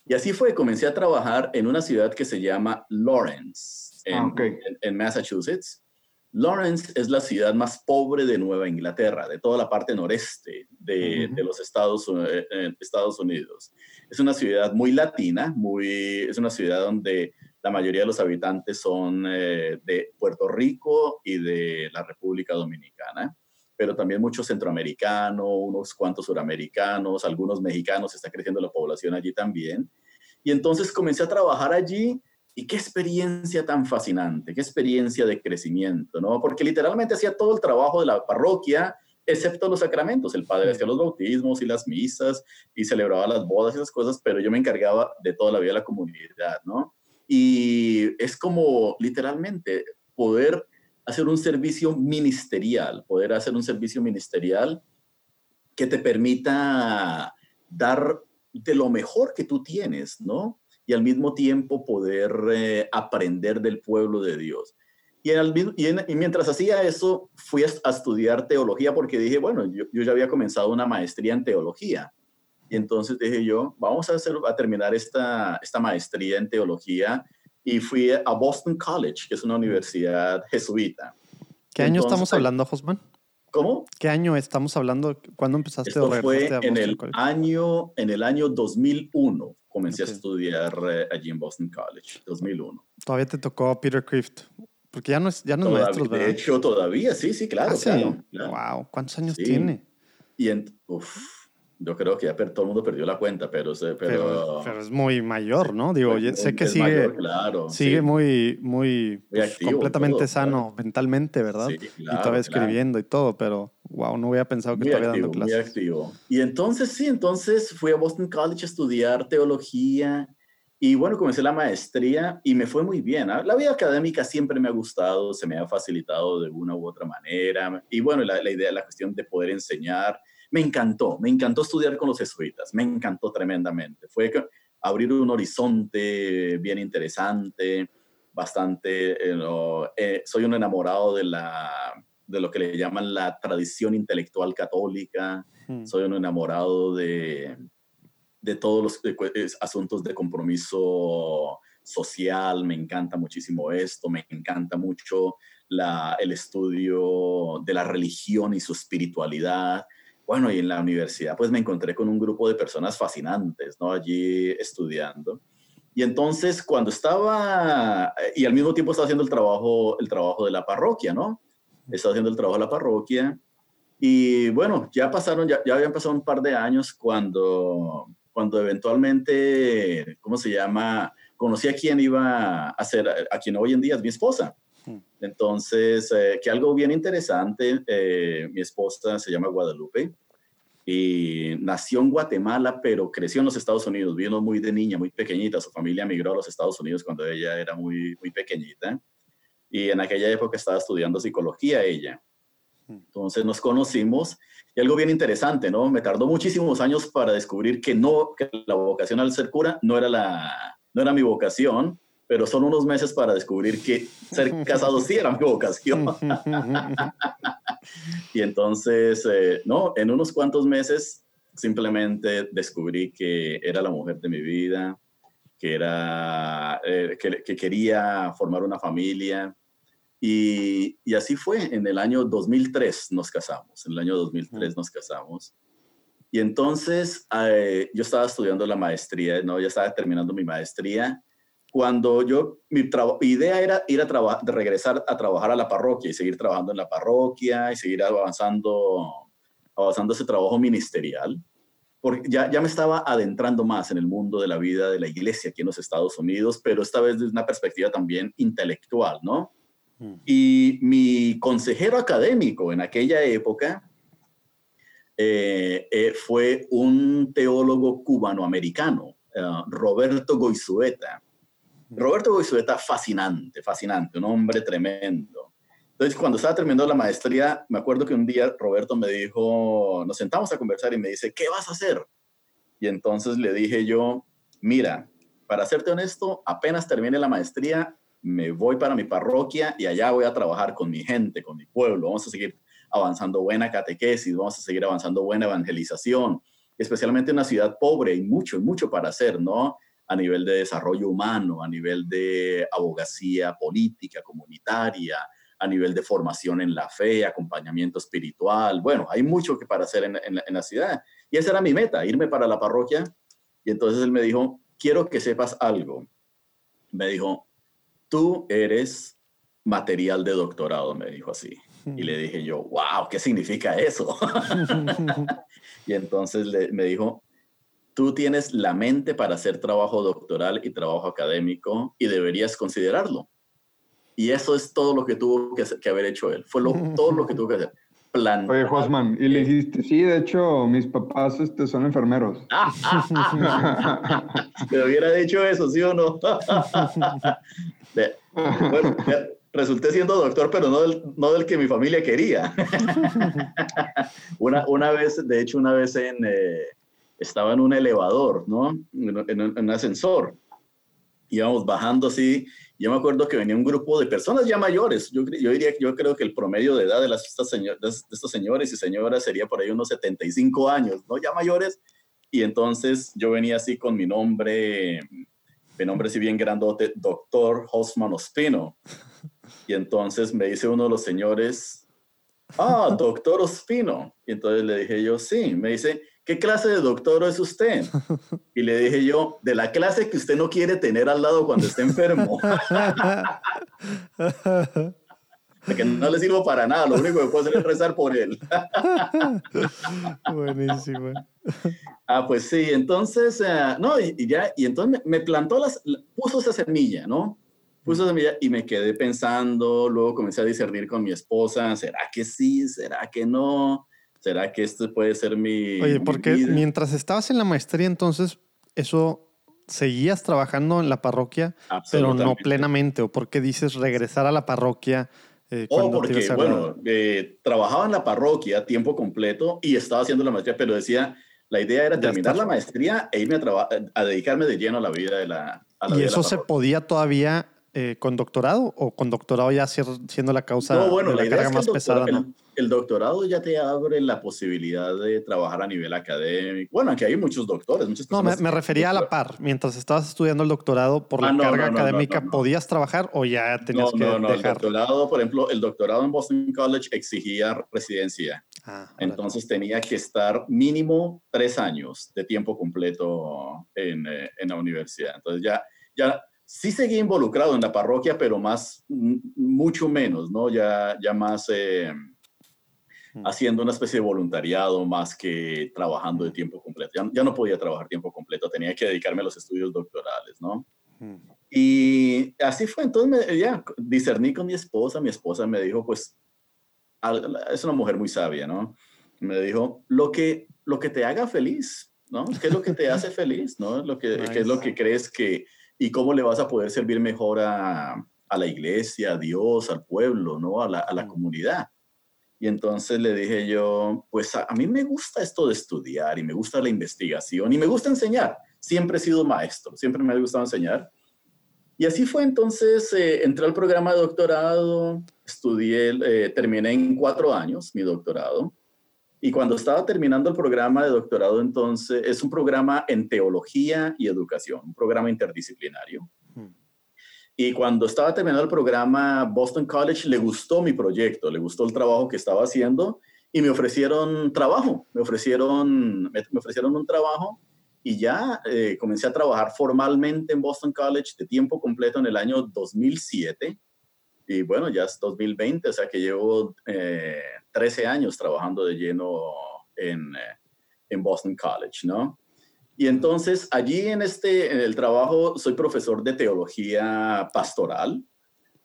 Speaker 1: Y así fue, comencé a trabajar en una ciudad que se llama Lawrence, en, ah, en, Massachusetts. Lawrence es la ciudad más pobre de Nueva Inglaterra, de toda la parte noreste de, de los Estados, eh, eh, Estados Unidos. Es una ciudad muy latina, muy, es una ciudad donde la mayoría de los habitantes son eh, de Puerto Rico y de la República Dominicana pero también muchos centroamericanos, unos cuantos suramericanos, algunos mexicanos, está creciendo la población allí también. Y entonces comencé a trabajar allí y qué experiencia tan fascinante, qué experiencia de crecimiento, ¿no? Porque literalmente hacía todo el trabajo de la parroquia, excepto los sacramentos. El padre hacía los bautismos y las misas y celebraba las bodas y esas cosas, pero yo me encargaba de toda la vida de la comunidad, ¿no? Y es como literalmente poder hacer un servicio ministerial, poder hacer un servicio ministerial que te permita dar de lo mejor que tú tienes, ¿no? Y al mismo tiempo poder eh, aprender del pueblo de Dios. Y, mientras hacía eso, fui a, estudiar teología porque dije, bueno, yo, yo, ya había comenzado una maestría en teología. Y entonces dije yo, vamos a, hacer, a terminar esta, esta maestría en teología y fui a Boston College, que es una universidad jesuita.
Speaker 3: ¿Qué año estamos hablando, Josman?
Speaker 1: ¿Cómo?
Speaker 3: ¿Qué año estamos hablando? ¿Cuándo empezaste
Speaker 1: Esto fue en el, año, en el año 2001. Comencé a estudiar eh, allí en Boston College, 2001.
Speaker 3: Todavía te tocó Peter Crift, porque ya no es, ya no es maestro, ¿verdad?
Speaker 1: De hecho, todavía, sí, sí, claro.
Speaker 3: Ah, Wow, ¿cuántos años tiene?
Speaker 1: Y en, uf, yo creo que ya todo el mundo perdió la cuenta, pero...
Speaker 3: Pero, pero, es muy mayor, ¿no? Digo, sé que sigue, sigue muy, muy, pues, completamente sano mentalmente, ¿verdad? Sí, y todavía escribiendo y todo, pero wow, no había pensado que estaba dando clases.
Speaker 1: Muy activo. Y entonces, sí, entonces fui a Boston College a estudiar teología y bueno, comencé la maestría y me fue muy bien. ¿ah? La vida académica siempre me ha gustado, se me ha facilitado de una u otra manera. Y bueno, la, la idea, la cuestión de poder enseñar me encantó, me encantó estudiar con los jesuitas, me encantó tremendamente. Fue abrir un horizonte bien interesante, bastante, eh, eh, soy un enamorado de, la, de lo que le llaman la tradición intelectual católica, hmm. soy un enamorado de, de todos los asuntos de compromiso social, me encanta muchísimo esto, me encanta mucho la, el estudio de la religión y su espiritualidad, bueno, y en la universidad pues me encontré con un grupo de personas fascinantes, ¿no? Allí estudiando. Y entonces cuando estaba, y al mismo tiempo estaba haciendo el trabajo, el trabajo de la parroquia, ¿no? Estaba haciendo el trabajo de la parroquia. Y bueno, ya pasaron, ya, ya habían pasado un par de años cuando, cuando eventualmente, ¿cómo se llama? Conocí a quien iba a ser, a quien hoy en día es mi esposa. Entonces, eh, que algo bien interesante, eh, mi esposa se llama Guadalupe y nació en Guatemala, pero creció en los Estados Unidos, vino muy de niña, muy pequeñita, su familia migró a los Estados Unidos cuando ella era muy, muy pequeñita y en aquella época estaba estudiando psicología ella. Entonces nos conocimos y algo bien interesante, ¿no? Me tardó muchísimos años para descubrir que no, que la vocación al ser cura no era la, no era mi vocación, pero son unos meses para descubrir que ser [laughs] casado sí era mi vocación. [laughs] y entonces, eh, no, en unos cuantos meses simplemente descubrí que era la mujer de mi vida, que, era, eh, que, quería formar una familia. Y, y, así fue, en el año 2003 nos casamos, en el año 2003 nos casamos. Y entonces eh, yo estaba estudiando la maestría, ¿no? Ya estaba terminando mi maestría. Cuando yo, mi idea era ir a trabajar, regresar a trabajar a la parroquia y seguir trabajando en la parroquia y seguir avanzando, avanzando ese trabajo ministerial. Porque ya, ya me estaba adentrando más en el mundo de la vida de la iglesia aquí en los Estados Unidos, pero esta vez desde una perspectiva también intelectual, ¿no? Mm. Y mi consejero académico en aquella época eh, eh, fue un teólogo cubanoamericano, uh, Roberto Goizueta. Roberto Goizueta, fascinante, fascinante, un hombre tremendo. Entonces, cuando estaba terminando la maestría, me acuerdo que un día Roberto me dijo, nos sentamos a conversar y me dice, ¿qué vas a hacer? Y entonces le dije yo, mira, para serte honesto, apenas termine la maestría, me voy para mi parroquia y allá voy a trabajar con mi gente, con mi pueblo. Vamos a seguir avanzando buena catequesis, vamos a seguir avanzando buena evangelización, especialmente en una ciudad pobre, hay mucho, mucho para hacer, ¿no? A nivel de desarrollo humano, a nivel de abogacía política, comunitaria, a nivel de formación en la fe, acompañamiento espiritual. Bueno, hay mucho que para hacer en, en la ciudad. Y esa era mi meta, irme para la parroquia. Y entonces él me dijo, quiero que sepas algo. Me dijo, tú eres material de doctorado, me dijo así. Y le dije yo, wow, ¿qué significa eso? [laughs] [laughs] y entonces me dijo, tú tienes la mente para hacer trabajo doctoral y trabajo académico y deberías considerarlo. Y eso es todo lo que tuvo que, haber hecho él. Fue todo lo que [laughs] tuvo que hacer. Plan.
Speaker 4: Oye, Josman, y le dijiste, sí, de hecho, mis papás este, son enfermeros. [laughs]
Speaker 1: Me hubiera dicho eso, ¿sí o no? [laughs] bueno, resulté siendo doctor, pero no del, no del que mi familia quería. una, una vez, de hecho, una vez en, eh, estaba en un elevador, ¿no? En, un ascensor. Íbamos bajando así. Yo me acuerdo que venía un grupo de personas ya mayores. Yo, yo diría yo creo que el promedio de edad de, las, estas de estos señores y señoras sería por ahí unos 75 años, ¿no? Ya mayores. Y entonces yo venía así con mi nombre, mi nombre si bien grandote, doctor Hosman Ospino. Y entonces me dice uno de los señores, ah, doctor Ospino. Y entonces le dije yo, sí. Me dice, ¿qué clase de doctor es usted? Y le dije yo, de la clase que usted no quiere tener al lado cuando esté enfermo. que no le sirvo para nada, lo único que puedo hacer es rezar por él. Buenísimo. Ah, pues sí, entonces, eh, no, y, ya, y entonces me, me, plantó las, puso esa semilla, ¿no? puso semilla y me quedé pensando, luego comencé a discernir con mi esposa, ¿será que sí? ¿Será que no? ¿Será que esto puede ser mi...
Speaker 3: Oye, porque mientras estabas en la maestría entonces, eso seguías trabajando en la parroquia, pero no plenamente, o por qué dices regresar a la parroquia.
Speaker 1: Eh, oh, porque, bueno, eh, trabajaba en la parroquia a tiempo completo y estaba haciendo la maestría, pero decía, la idea era terminar la maestría e irme a, a, dedicarme de lleno a la vida de la...
Speaker 3: ¿Y eso se podía todavía eh, con doctorado o con doctorado ya siendo la causa
Speaker 1: no, bueno, la, carga más pesada? El, doctorado ya te abre la posibilidad de trabajar a nivel académico. Bueno, aquí hay muchos doctores, muchas
Speaker 3: No, me, refería a la par. Mientras estabas estudiando el doctorado, por la ah, carga académica, ¿podías trabajar o ya tenías que dejar? No, no,
Speaker 1: el doctorado, por ejemplo, el doctorado en Boston College exigía residencia. Ah, Entonces tenía que estar mínimo tres años de tiempo completo en, eh, en la universidad. Entonces ya, ya sí seguí involucrado en la parroquia, pero más, mucho menos, ¿no? Ya, ya más eh, mm. Haciendo una especie de voluntariado más que trabajando de tiempo completo. Ya, no podía trabajar tiempo completo, tenía que dedicarme a los estudios doctorales, ¿no? Mm. Y así fue, entonces me, ya discerní con mi esposa, mi esposa me dijo, pues, es una mujer muy sabia, ¿no? Me dijo, lo que, lo que te haga feliz, ¿no? ¿Qué es lo que te hace feliz, ¿no? Lo que, [laughs] ¿Qué es lo que crees que, y cómo le vas a poder servir mejor a, a la iglesia, a Dios, al pueblo, ¿no? A la, a la, comunidad. Y entonces le dije yo, pues a, mí me gusta esto de estudiar y me gusta la investigación y me gusta enseñar. Siempre he sido maestro, siempre me ha gustado enseñar. Y así fue entonces, eh, entré al programa de doctorado, estudié, eh, terminé en cuatro años mi doctorado. Y cuando estaba terminando el programa de doctorado, entonces, es un programa en teología y educación, un programa interdisciplinario. Y cuando estaba terminando el programa, Boston College le gustó mi proyecto, le gustó el trabajo que estaba haciendo y me ofrecieron trabajo, me ofrecieron, me, ofrecieron un trabajo y ya eh, comencé a trabajar formalmente en Boston College de tiempo completo en el año 2007. Y bueno, ya es 2020, o sea que llevo 13 eh, años trabajando de lleno en, eh, en Boston College, ¿no? Y entonces allí en, este, el trabajo soy profesor de teología pastoral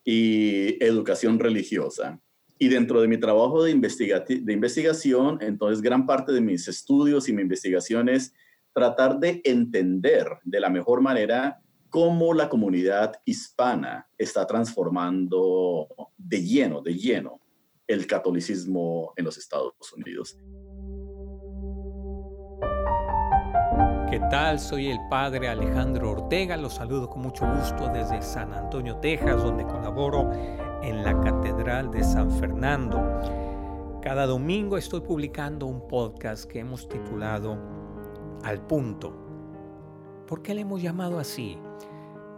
Speaker 1: y educación religiosa. Y dentro de mi trabajo de, de investigación, entonces gran parte de mis estudios y mi investigación es tratar de entender de la mejor manera cómo la comunidad hispana está transformando de lleno, de lleno, el catolicismo en los Estados Unidos.
Speaker 6: ¿Qué tal? Soy el padre Alejandro Ortega, los saludo con mucho gusto desde San Antonio, Texas, donde colaboro en la Catedral de San Fernando. Cada domingo estoy publicando un podcast que hemos titulado Al punto. ¿Por qué le hemos llamado así?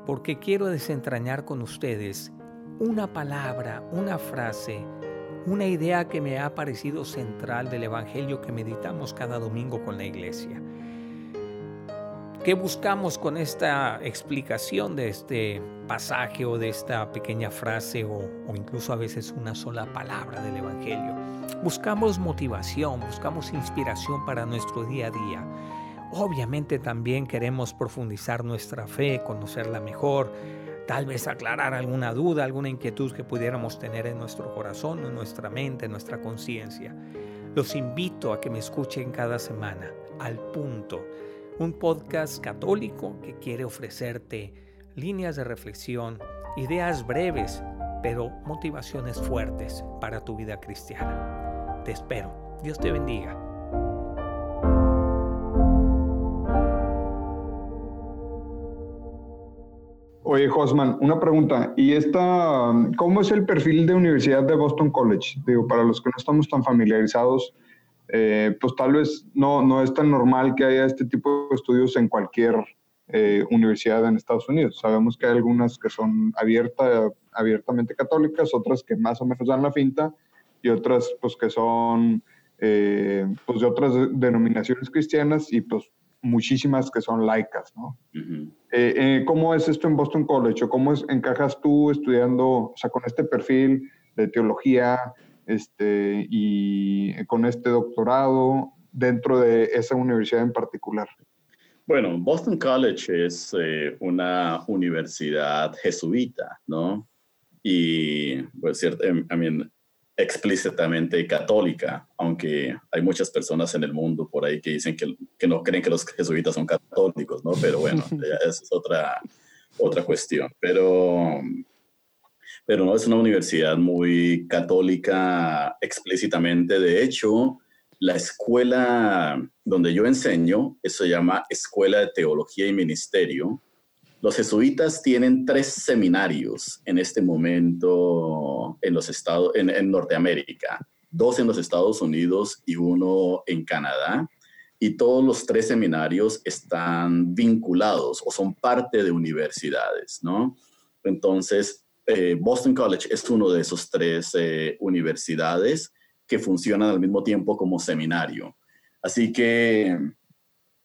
Speaker 6: Porque quiero desentrañar con ustedes una palabra, una frase, una idea que me ha parecido central del Evangelio que meditamos cada domingo con la iglesia. ¿Qué buscamos con esta explicación de este pasaje o de esta pequeña frase o, incluso a veces una sola palabra del Evangelio? Buscamos motivación, buscamos inspiración para nuestro día a día. Obviamente también queremos profundizar nuestra fe, conocerla mejor, tal vez aclarar alguna duda, alguna inquietud que pudiéramos tener en nuestro corazón, en nuestra mente, en nuestra conciencia. Los invito a que me escuchen cada semana, al punto un podcast católico que quiere ofrecerte líneas de reflexión, ideas breves, pero motivaciones fuertes para tu vida cristiana. Te espero. Dios te bendiga.
Speaker 4: Oye, Josman, una pregunta. ¿Y esta, cómo es el perfil de Universidad de Boston College? Digo, para los que no estamos tan familiarizados, eh, pues tal vez no, no es tan normal que haya este tipo de estudios en cualquier eh, universidad en Estados Unidos. Sabemos que hay algunas que son abierta, abiertamente católicas, otras que más o menos dan la finta y otras pues que son eh, pues de otras denominaciones cristianas y pues muchísimas que son laicas, ¿no? ¿Cómo es esto en Boston College? ¿O cómo es, encajas tú estudiando, o sea, con este perfil de teología, este, y con este doctorado dentro de esa universidad en particular?
Speaker 1: Bueno, Boston College es eh, una universidad jesuita, ¿no? Y, pues, cierto, también explícitamente católica, aunque hay muchas personas en el mundo por ahí que dicen que, que no creen que los jesuitas son católicos, ¿no? Pero bueno, [laughs] esa es otra, otra cuestión. Pero pero no es una universidad muy católica explícitamente. De hecho, la escuela donde yo enseño, se llama Escuela de Teología y Ministerio. Los jesuitas tienen tres seminarios en este momento en los estados, en, Norteamérica, dos en los Estados Unidos y uno en Canadá. Y todos los tres seminarios están vinculados o son parte de universidades, ¿no? Entonces, eh, Boston College es uno de esos tres eh, universidades que funcionan al mismo tiempo como seminario. Así que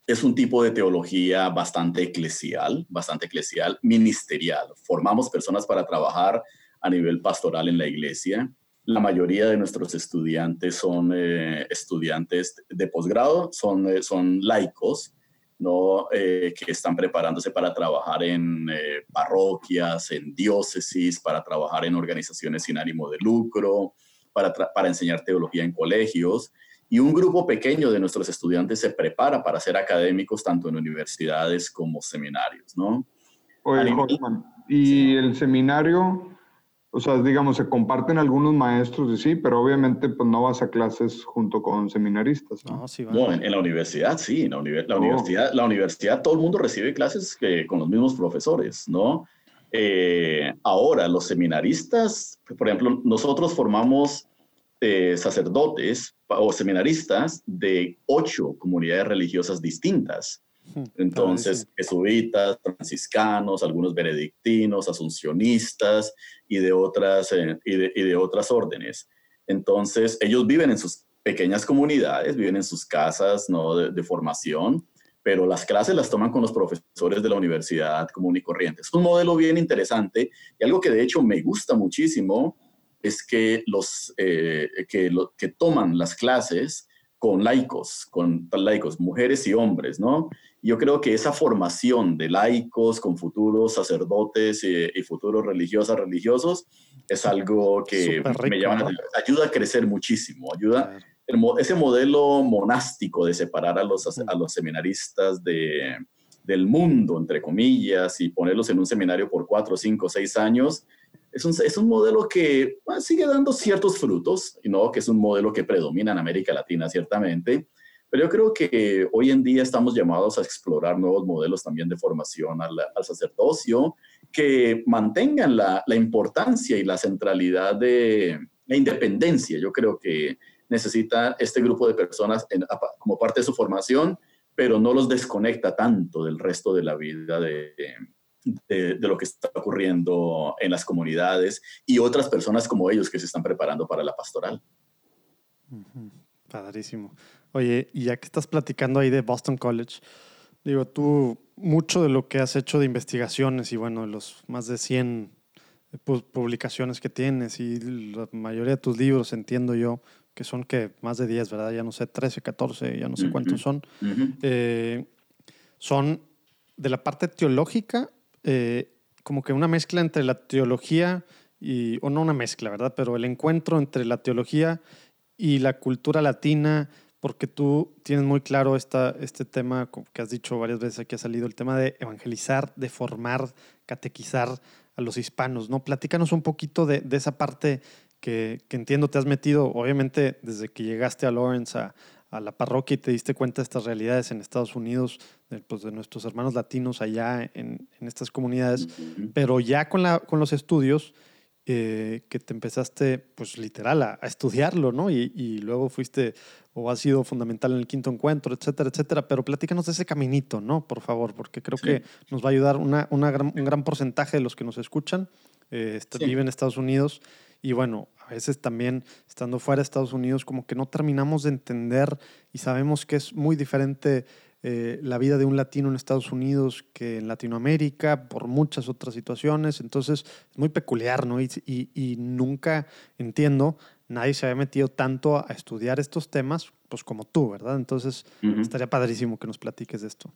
Speaker 1: es un tipo de teología bastante eclesial, bastante eclesial, ministerial. Formamos personas para trabajar a nivel pastoral en la iglesia. La mayoría de nuestros estudiantes son eh, estudiantes de posgrado, son, son laicos, ¿no? Eh, que están preparándose para trabajar en eh, parroquias, en diócesis, para trabajar en organizaciones sin ánimo de lucro, para, para enseñar teología en colegios. Y un grupo pequeño de nuestros estudiantes se prepara para ser académicos tanto en universidades como seminarios, ¿no?
Speaker 4: Oye, ¿y el seminario o sea, digamos, se comparten algunos maestros y sí, pero obviamente pues no vas a clases junto con seminaristas.
Speaker 1: No, sí, en, la universidad sí, en la, universidad, la universidad todo el mundo recibe clases que, con los mismos profesores, ¿no? Eh, ahora, los seminaristas, por ejemplo, nosotros formamos eh, sacerdotes o seminaristas de ocho comunidades religiosas distintas. Hmm, Entonces, jesuitas, franciscanos, algunos benedictinos, asuncionistas y de otras, eh, y, de, otras órdenes. Entonces, ellos viven en sus pequeñas comunidades, viven en sus casas ¿no? de, formación, pero las clases las toman con los profesores de la universidad común y corriente. Es un modelo bien interesante y algo que de hecho me gusta muchísimo es que los eh, que, lo, que toman las clases con laicos, con laicos, mujeres y hombres, ¿no? Yo creo que esa formación de laicos con futuros sacerdotes y, futuros religiosas, religiosos, es algo que me llama, ayuda a crecer muchísimo, ayuda, ese modelo monástico de separar a los, a los seminaristas de, del mundo, entre comillas, y ponerlos en un seminario por cuatro, cinco, seis años, es un, es un modelo que sigue dando ciertos frutos, y no que es un modelo que predomina en América Latina, ciertamente, pero yo creo que hoy en día estamos llamados a explorar nuevos modelos también de formación al, sacerdocio que mantengan la, la, importancia y la centralidad de la independencia. Yo creo que necesita este grupo de personas como parte de su formación, pero no los desconecta tanto del resto de la vida de, de, lo que está ocurriendo en las comunidades y otras personas como ellos que se están preparando para la pastoral.
Speaker 3: Padrísimo. Oye, y ya que estás platicando ahí de Boston College, digo, tú, mucho de lo que has hecho de investigaciones y bueno, los más de 100 publicaciones que tienes y la mayoría de tus libros, entiendo yo, que son que más de 10, ¿verdad? Ya no sé, 13, 14, ya no sé cuántos son. Eh, son de la parte teológica eh, como que una mezcla entre la teología y, o no una mezcla, ¿verdad? Pero el encuentro entre la teología y la cultura latina, porque tú tienes muy claro esta, este tema que has dicho varias veces aquí ha salido, el tema de evangelizar, de formar, catequizar a los hispanos, ¿no? Platícanos un poquito de, de esa parte que, que, entiendo te has metido, obviamente, desde que llegaste a Lawrence a, a la parroquia y te diste cuenta de estas realidades en Estados Unidos, de, pues, de nuestros hermanos latinos allá en, en estas comunidades, pero ya con, la, con los estudios eh, que te empezaste, pues literal, a, estudiarlo, ¿no? Y, y, luego fuiste o has sido fundamental en el quinto encuentro, etcétera, etcétera, pero platícanos de ese caminito, ¿no? Por favor, porque creo que nos va a ayudar una, una gran, un gran porcentaje de los que nos escuchan, eh, viven en Estados Unidos y bueno, a veces también estando fuera de Estados Unidos como que no terminamos de entender y sabemos que es muy diferente eh, la vida de un latino en Estados Unidos que en Latinoamérica por muchas otras situaciones. Entonces es muy peculiar, ¿no? Y, y, nunca entiendo, nadie se había metido tanto a estudiar estos temas pues como tú, ¿verdad? Entonces estaría padrísimo que nos platiques de esto.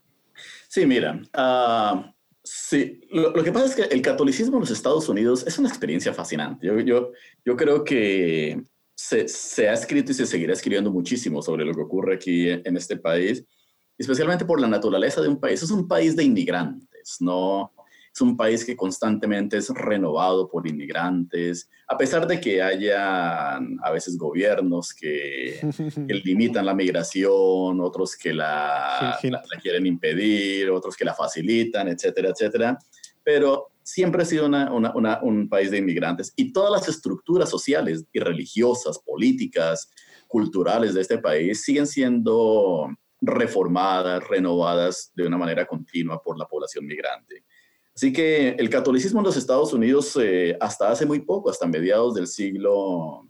Speaker 1: Sí, mira, uh, Sí, lo, que pasa es que el catolicismo en los Estados Unidos es una experiencia fascinante. Yo, yo, yo creo que se, se, ha escrito y se seguirá escribiendo muchísimo sobre lo que ocurre aquí en este país, especialmente por la naturaleza de un país. Es un país de inmigrantes, ¿no? Es un país que constantemente es renovado por inmigrantes, a pesar de que haya a veces gobiernos [laughs] que, limitan la migración, otros que la, quieren impedir, otros que la facilitan, etcétera, etcétera. Pero siempre ha sido un país de inmigrantes y todas las estructuras sociales y religiosas, políticas, culturales de este país siguen siendo reformadas, renovadas de una manera continua por la población migrante. Así que el catolicismo en los Estados Unidos eh, hasta hace muy poco, hasta mediados del siglo,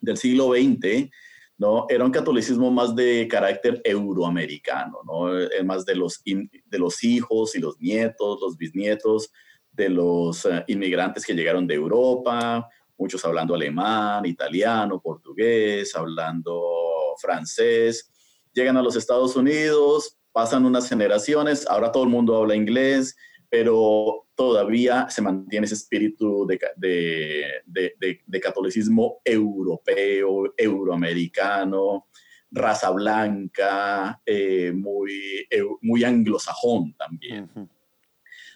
Speaker 1: del siglo XX, ¿no? era un catolicismo más de carácter euroamericano, ¿no? Eh, más de los, de los hijos y los nietos, los bisnietos de los eh, inmigrantes que llegaron de Europa, muchos hablando alemán, italiano, portugués, hablando francés, llegan a los Estados Unidos, pasan unas generaciones, ahora todo el mundo habla inglés, pero todavía se mantiene ese espíritu de, de, de, catolicismo europeo, euroamericano, raza blanca, eh, muy, muy anglosajón también.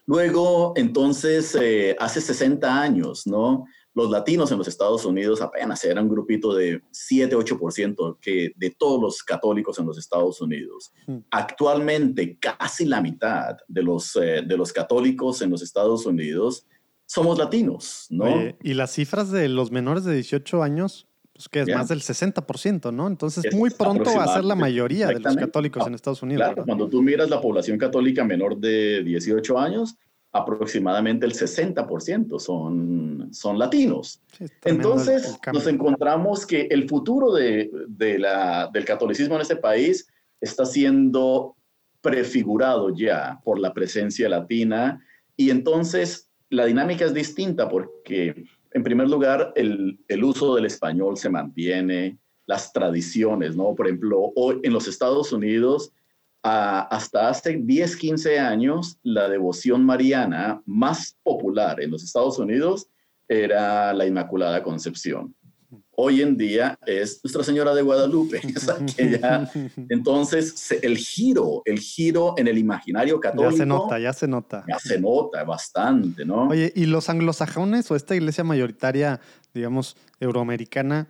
Speaker 1: Luego, entonces, eh, hace 60 años, ¿no? Los latinos en los Estados Unidos apenas eran un grupito de 7-8% que de todos los católicos en los Estados Unidos. Actualmente casi la mitad de los, eh, de los católicos en los Estados Unidos somos latinos, ¿no?
Speaker 3: y las cifras de los menores de 18 años pues que es más del 60%, ¿no? Entonces muy pronto va a ser la mayoría de los católicos en Estados Unidos.
Speaker 1: Claro, cuando tú miras la población católica menor de 18 años, aproximadamente el 60% son, son latinos. Entonces nos encontramos que el futuro de, de la, del catolicismo en este país está siendo prefigurado ya por la presencia latina y entonces la dinámica es distinta porque en primer lugar, el, uso del español se mantiene, las tradiciones, ¿no? Por ejemplo, hoy en los Estados Unidos, hasta hace 10, 15 años, la devoción mariana más popular en los Estados Unidos era la Inmaculada Concepción hoy en día es Nuestra Señora de Guadalupe. [laughs] [laughs] entonces, el giro, el giro en el imaginario católico.
Speaker 3: Ya se nota, ya se nota.
Speaker 1: Ya se nota bastante, ¿no?
Speaker 3: Oye, ¿y los anglosajones o esta iglesia mayoritaria, digamos, euroamericana,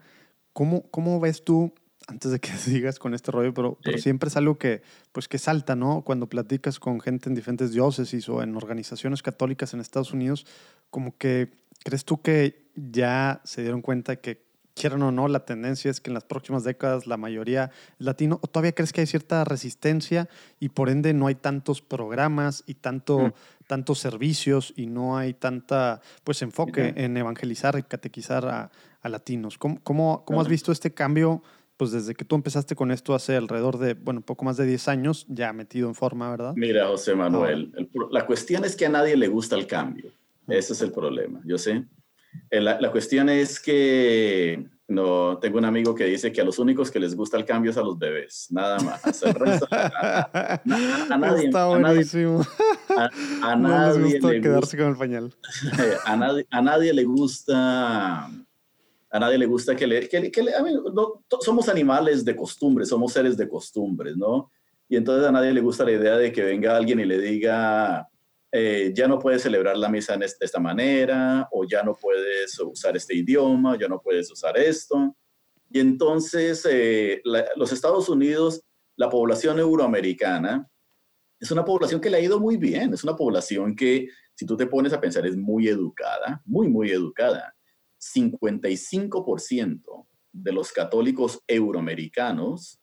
Speaker 3: cómo, cómo ves tú antes de que [laughs] sigas con este rollo, pero, pero, siempre es algo que, pues, que salta, ¿no? Cuando platicas con gente en diferentes diócesis o en organizaciones católicas en Estados Unidos, como que, ¿crees tú que ya se dieron cuenta que quieran o no, la tendencia es que en las próximas décadas la mayoría es latino, o todavía crees que hay cierta resistencia y por ende no hay tantos programas y tanto, mm. tantos servicios y no hay tanta pues enfoque en evangelizar y catequizar a, latinos. ¿Cómo, cómo, has visto este cambio? Pues desde que tú empezaste con esto hace alrededor de, bueno, poco más de 10 años, ya metido en forma, ¿verdad?
Speaker 1: Mira, José Manuel, la cuestión es que a nadie le gusta el cambio. Ese es el problema, yo sé. Eh, la, cuestión es que no tengo un amigo que dice que a los únicos que les gusta el cambio es a los bebés, nada más. a,
Speaker 3: nadie, Está buenísimo.
Speaker 1: A, nadie,
Speaker 3: les gusta quedarse con el pañal. [laughs]
Speaker 1: a, nadie, a nadie le gusta a nadie le gusta que le... Que, somos animales de costumbre, somos seres de costumbres, ¿no? Y entonces a nadie le gusta la idea de que venga alguien y le diga, eh, ya no puedes celebrar la misa de esta manera, o ya no puedes usar este idioma, ya no puedes usar esto. Y entonces eh, los Estados Unidos, la población euroamericana, es una población que le ha ido muy bien, es una población que, si tú te pones a pensar, es muy educada, muy, muy educada. 55% de los católicos euroamericanos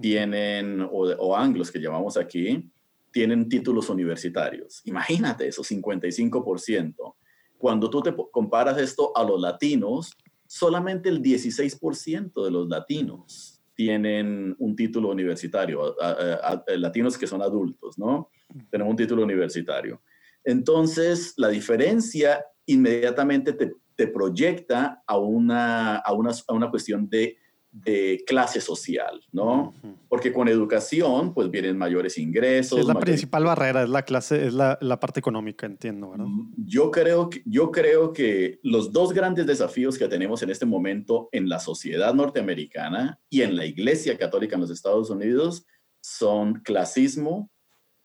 Speaker 1: tienen, o, o anglos que llamamos aquí, tienen títulos universitarios. Imagínate eso, 55%. Cuando tú te comparas esto a los latinos, solamente el 16% de los latinos tienen un título universitario, latinos que son adultos, ¿no? Tenemos un título universitario. Entonces, la diferencia inmediatamente te, te proyecta a una, a, una, a una cuestión de de clase social, ¿no? Porque con educación, pues vienen mayores ingresos.
Speaker 3: es la principal barrera, es la clase, es la, parte económica, entiendo, ¿verdad? Mm,
Speaker 1: yo creo, que, yo creo que los dos grandes desafíos que tenemos en este momento en la sociedad norteamericana y en la Iglesia Católica en los Estados Unidos son clasismo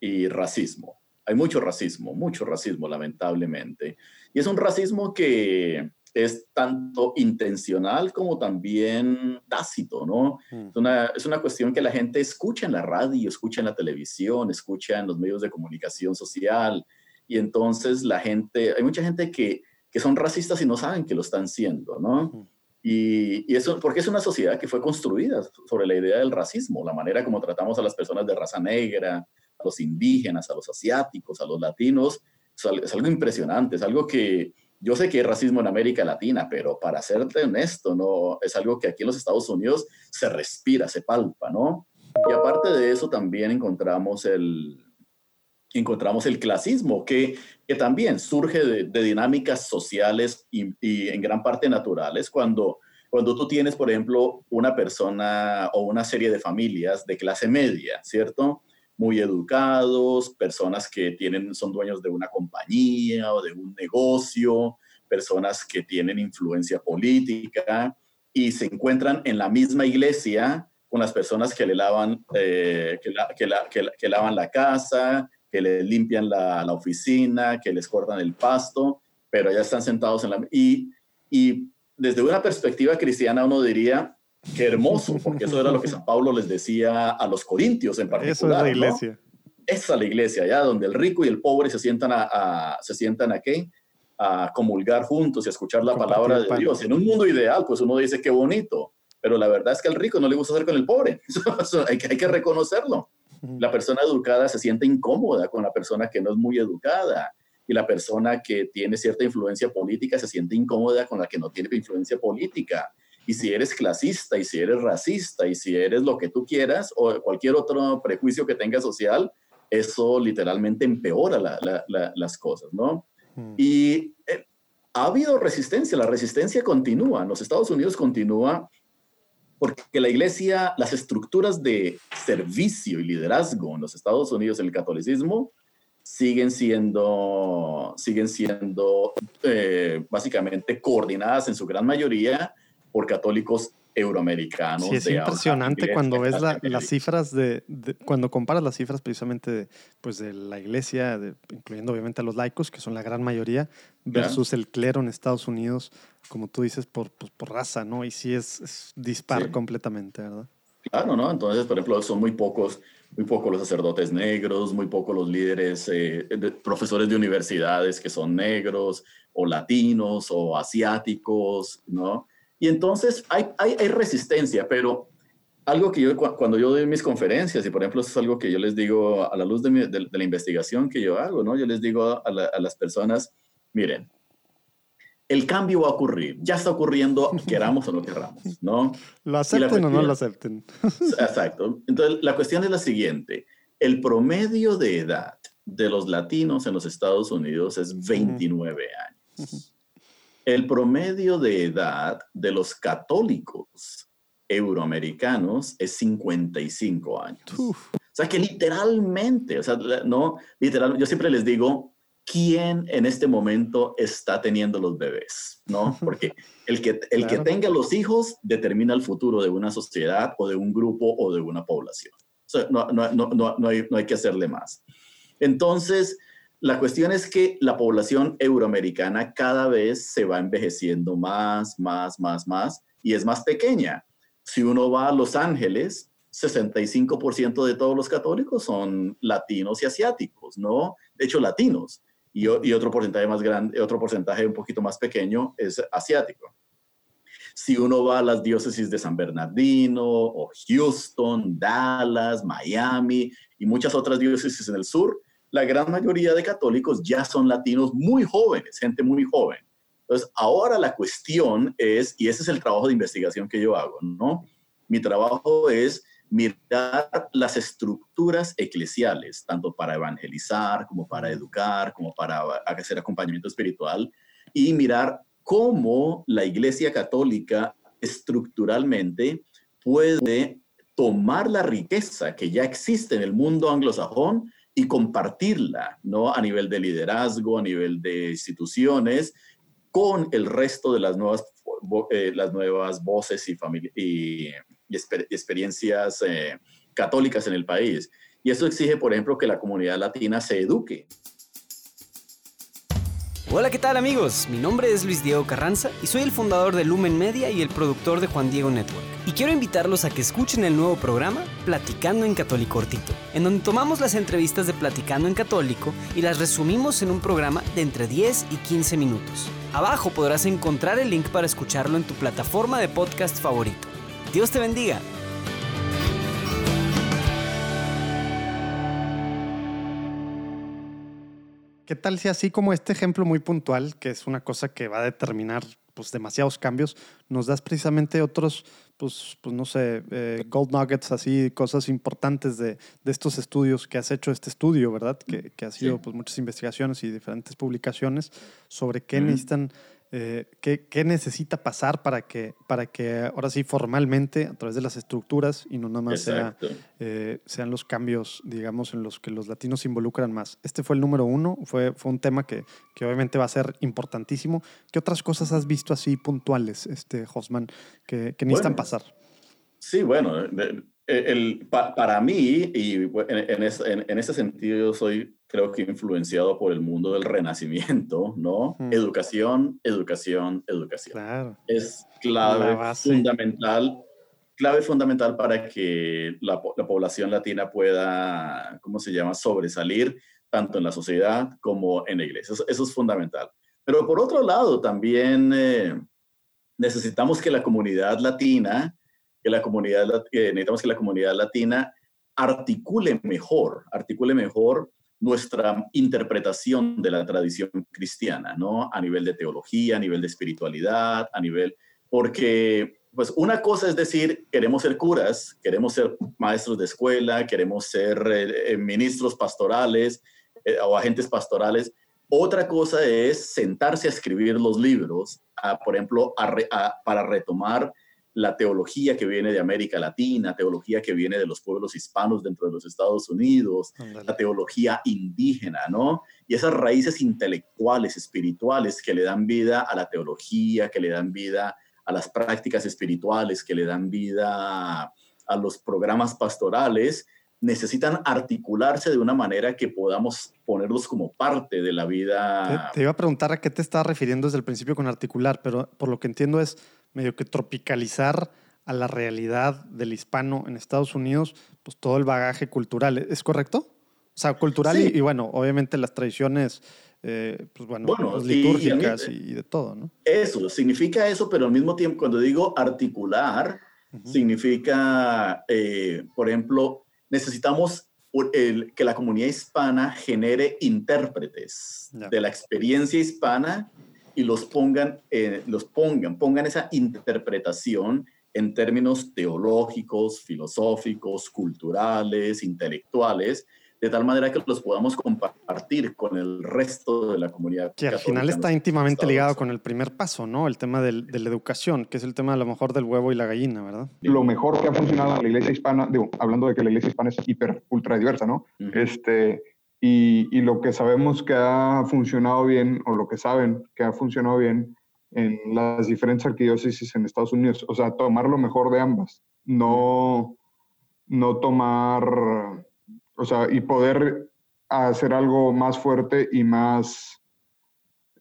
Speaker 1: y racismo. Hay mucho racismo, mucho racismo, lamentablemente. Y es un racismo que es tanto intencional como también tácito, ¿no? Mm. Es, una, es, una, cuestión que la gente escucha en la radio, escucha en la televisión, escucha en los medios de comunicación social, y entonces la gente, hay mucha gente que, que son racistas y no saben que lo están siendo, ¿no? Mm. Y, y, eso, porque es una sociedad que fue construida sobre la idea del racismo, la manera como tratamos a las personas de raza negra, a los indígenas, a los asiáticos, a los latinos, es algo impresionante, es algo que, yo sé que hay racismo en América Latina, pero para serte honesto, no es algo que aquí en los Estados Unidos se respira, se palpa, ¿no? Y aparte de eso también encontramos el, encontramos el clasismo, que, que también surge de, dinámicas sociales y, y, en gran parte naturales, cuando, cuando tú tienes, por ejemplo, una persona o una serie de familias de clase media, ¿cierto? Muy educados, personas que tienen, son dueños de una compañía o de un negocio, personas que tienen influencia política y se encuentran en la misma iglesia con las personas que le lavan, eh, que, que, lavan la casa, que le limpian la, la, oficina, que les cortan el pasto, pero ya están sentados en la... Y, y desde una perspectiva cristiana uno diría, Qué hermoso, porque eso era lo que San Pablo les decía a los corintios en particular. Eso es
Speaker 3: la iglesia.
Speaker 1: Esa es la iglesia, ya donde el rico y el pobre se sientan a, se sientan a qué? a comulgar juntos y a escuchar la palabra de Dios. En un mundo ideal, pues uno dice qué bonito, pero la verdad es que al rico no le gusta estar con el pobre. [laughs] hay, que, hay que reconocerlo. La persona educada se siente incómoda con la persona que no es muy educada y la persona que tiene cierta influencia política se siente incómoda con la que no tiene influencia política. Y si eres clasista, y si eres racista, y si eres lo que tú quieras, o cualquier otro prejuicio que tenga social, eso literalmente empeora las cosas, ¿no? Y eh, ha habido resistencia, la resistencia continúa, en los Estados Unidos continúa porque la iglesia, las estructuras de servicio y liderazgo en los Estados Unidos, en el catolicismo, siguen siendo, siguen siendo eh, básicamente coordinadas en su gran mayoría por católicos euroamericanos.
Speaker 3: Sí, es impresionante cuando ves las cifras de, cuando comparas las cifras precisamente de, pues de la iglesia, incluyendo obviamente a los laicos, que son la gran mayoría, versus el clero en Estados Unidos, como tú dices, por, pues, por raza, ¿no? Y sí es, dispar completamente, ¿verdad?
Speaker 1: Claro, ¿no? Entonces, por ejemplo, son muy pocos, muy pocos los sacerdotes negros, muy pocos los líderes, eh, profesores de universidades que son negros o latinos o asiáticos, ¿no? Y entonces hay, hay, hay resistencia, pero algo que yo, cuando yo doy mis conferencias, y por ejemplo, eso es algo que yo les digo a la luz de, de, la investigación que yo hago, ¿no? Yo les digo a, a, las personas, miren, el cambio va a ocurrir, ya está ocurriendo, [laughs] queramos o no queramos, ¿no?
Speaker 3: Lo acepten o no lo acepten. [laughs]
Speaker 1: Exacto. Entonces, la cuestión es la siguiente, el promedio de edad de los latinos en los Estados Unidos es 29 años. El promedio de edad de los católicos euroamericanos es 55 años. O sea que literalmente, o sea, no, literal, yo siempre les digo, ¿quién en este momento está teniendo los bebés? ¿No? [laughs] Porque el que, el que tenga los hijos determina el futuro de una sociedad o de un grupo o de una población. O sea, no, no, no, no, hay, no hay que hacerle más. Entonces, la cuestión es que la población euroamericana cada vez se va envejeciendo más, más, más, más y es más pequeña. Si uno va a Los Ángeles, 65% de todos los católicos son latinos y asiáticos, ¿no? De hecho, latinos. Y, y, otro porcentaje más grande, otro porcentaje un poquito más pequeño es asiático. Si uno va a las diócesis de San Bernardino o Houston, Dallas, Miami y muchas otras diócesis en el sur, la gran mayoría de católicos ya son latinos muy jóvenes, gente muy joven. Entonces, ahora la cuestión es, y ese es el trabajo de investigación que yo hago, ¿no? Mi trabajo es mirar las estructuras eclesiales, tanto para evangelizar, como para educar, como para hacer acompañamiento espiritual, y mirar cómo la Iglesia Católica estructuralmente puede tomar la riqueza que ya existe en el mundo anglosajón y compartirla, ¿no? A nivel de liderazgo, a nivel de instituciones, con el resto de las nuevas, eh, las nuevas voces y, y, experiencias eh, católicas en el país. Y eso exige, por ejemplo, que la comunidad latina se eduque.
Speaker 5: Hola, ¿qué tal amigos? Mi nombre es Luis Diego Carranza y soy el fundador de Lumen Media y el productor de Juan Diego Network. Y quiero invitarlos a que escuchen el nuevo programa Platicando en Católico Cortito, en donde tomamos las entrevistas de Platicando en Católico y las resumimos en un programa de entre 10 y 15 minutos. Abajo podrás encontrar el link para escucharlo en tu plataforma de podcast favorito. Dios te bendiga.
Speaker 3: ¿Qué tal si así como este ejemplo muy puntual, que es una cosa que va a determinar pues, demasiados cambios, nos das precisamente otros, pues, pues no sé, eh, gold nuggets, así, cosas importantes de, de, estos estudios que has hecho, este estudio, ¿verdad? Que, que ha sido pues, muchas investigaciones y diferentes publicaciones sobre qué necesitan eh, ¿qué, necesita pasar para que, para que ahora sí formalmente, a través de las estructuras y no nada más eh, sean los cambios, digamos, en los que los latinos se involucran más? Este fue el número uno, fue, fue un tema que, que obviamente va a ser importantísimo. ¿Qué otras cosas has visto así puntuales, este, Hosman, que, que necesitan pasar?
Speaker 1: Sí, bueno, el, para mí, y en, en, en, ese sentido yo soy creo que influenciado por el mundo del renacimiento, ¿no? Educación, educación, educación. Es clave fundamental, clave fundamental para que la, población latina pueda, ¿cómo se llama?, sobresalir tanto en la sociedad como en la iglesia. Eso, es fundamental. Pero por otro lado, también eh, necesitamos que la comunidad latina, que la comunidad, necesitamos que la comunidad latina articule mejor, articule mejor nuestra interpretación de la tradición cristiana, ¿no? A nivel de teología, a nivel de espiritualidad, a nivel, porque pues una cosa es decir, queremos ser curas, queremos ser maestros de escuela, queremos ser eh, eh, ministros pastorales eh, o agentes pastorales. Otra cosa es sentarse a escribir los libros, por ejemplo, para retomar la teología que viene de América Latina, teología que viene de los pueblos hispanos dentro de los Estados Unidos, la teología indígena, ¿no? Y esas raíces intelectuales, espirituales que le dan vida a la teología, que le dan vida a las prácticas espirituales, que le dan vida a los programas pastorales, necesitan articularse de una manera que podamos ponerlos como parte de la vida.
Speaker 3: Te, iba a preguntar a qué te estás refiriendo desde el principio con articular, pero por lo que entiendo es medio que tropicalizar a la realidad del hispano en Estados Unidos, pues todo el bagaje cultural, ¿es correcto? O sea, cultural y, bueno, obviamente las tradiciones, eh, pues bueno, pues litúrgicas y, de todo, ¿no?
Speaker 1: Eso, significa eso, pero al mismo tiempo, cuando digo articular, significa, eh, por ejemplo, necesitamos que la comunidad hispana genere intérpretes de la experiencia hispana y los pongan, eh, los pongan, pongan esa interpretación en términos teológicos, filosóficos, culturales, intelectuales, de tal manera que los podamos compartir con el resto de la comunidad.
Speaker 3: Que al final está íntimamente ligado con el primer paso, ¿no? El tema de la educación, que es el tema a lo mejor del huevo y la gallina, ¿verdad?
Speaker 4: Lo mejor que ha funcionado en la iglesia hispana, digo, hablando de que la iglesia hispana es hiper, ultra diversa, ¿no? Este, y, y, lo que sabemos que ha funcionado bien, o lo que saben que ha funcionado bien en las diferentes arquidiócesis en Estados Unidos, o sea, tomar lo mejor de ambas, no, no tomar o sea, y poder hacer algo más fuerte y más,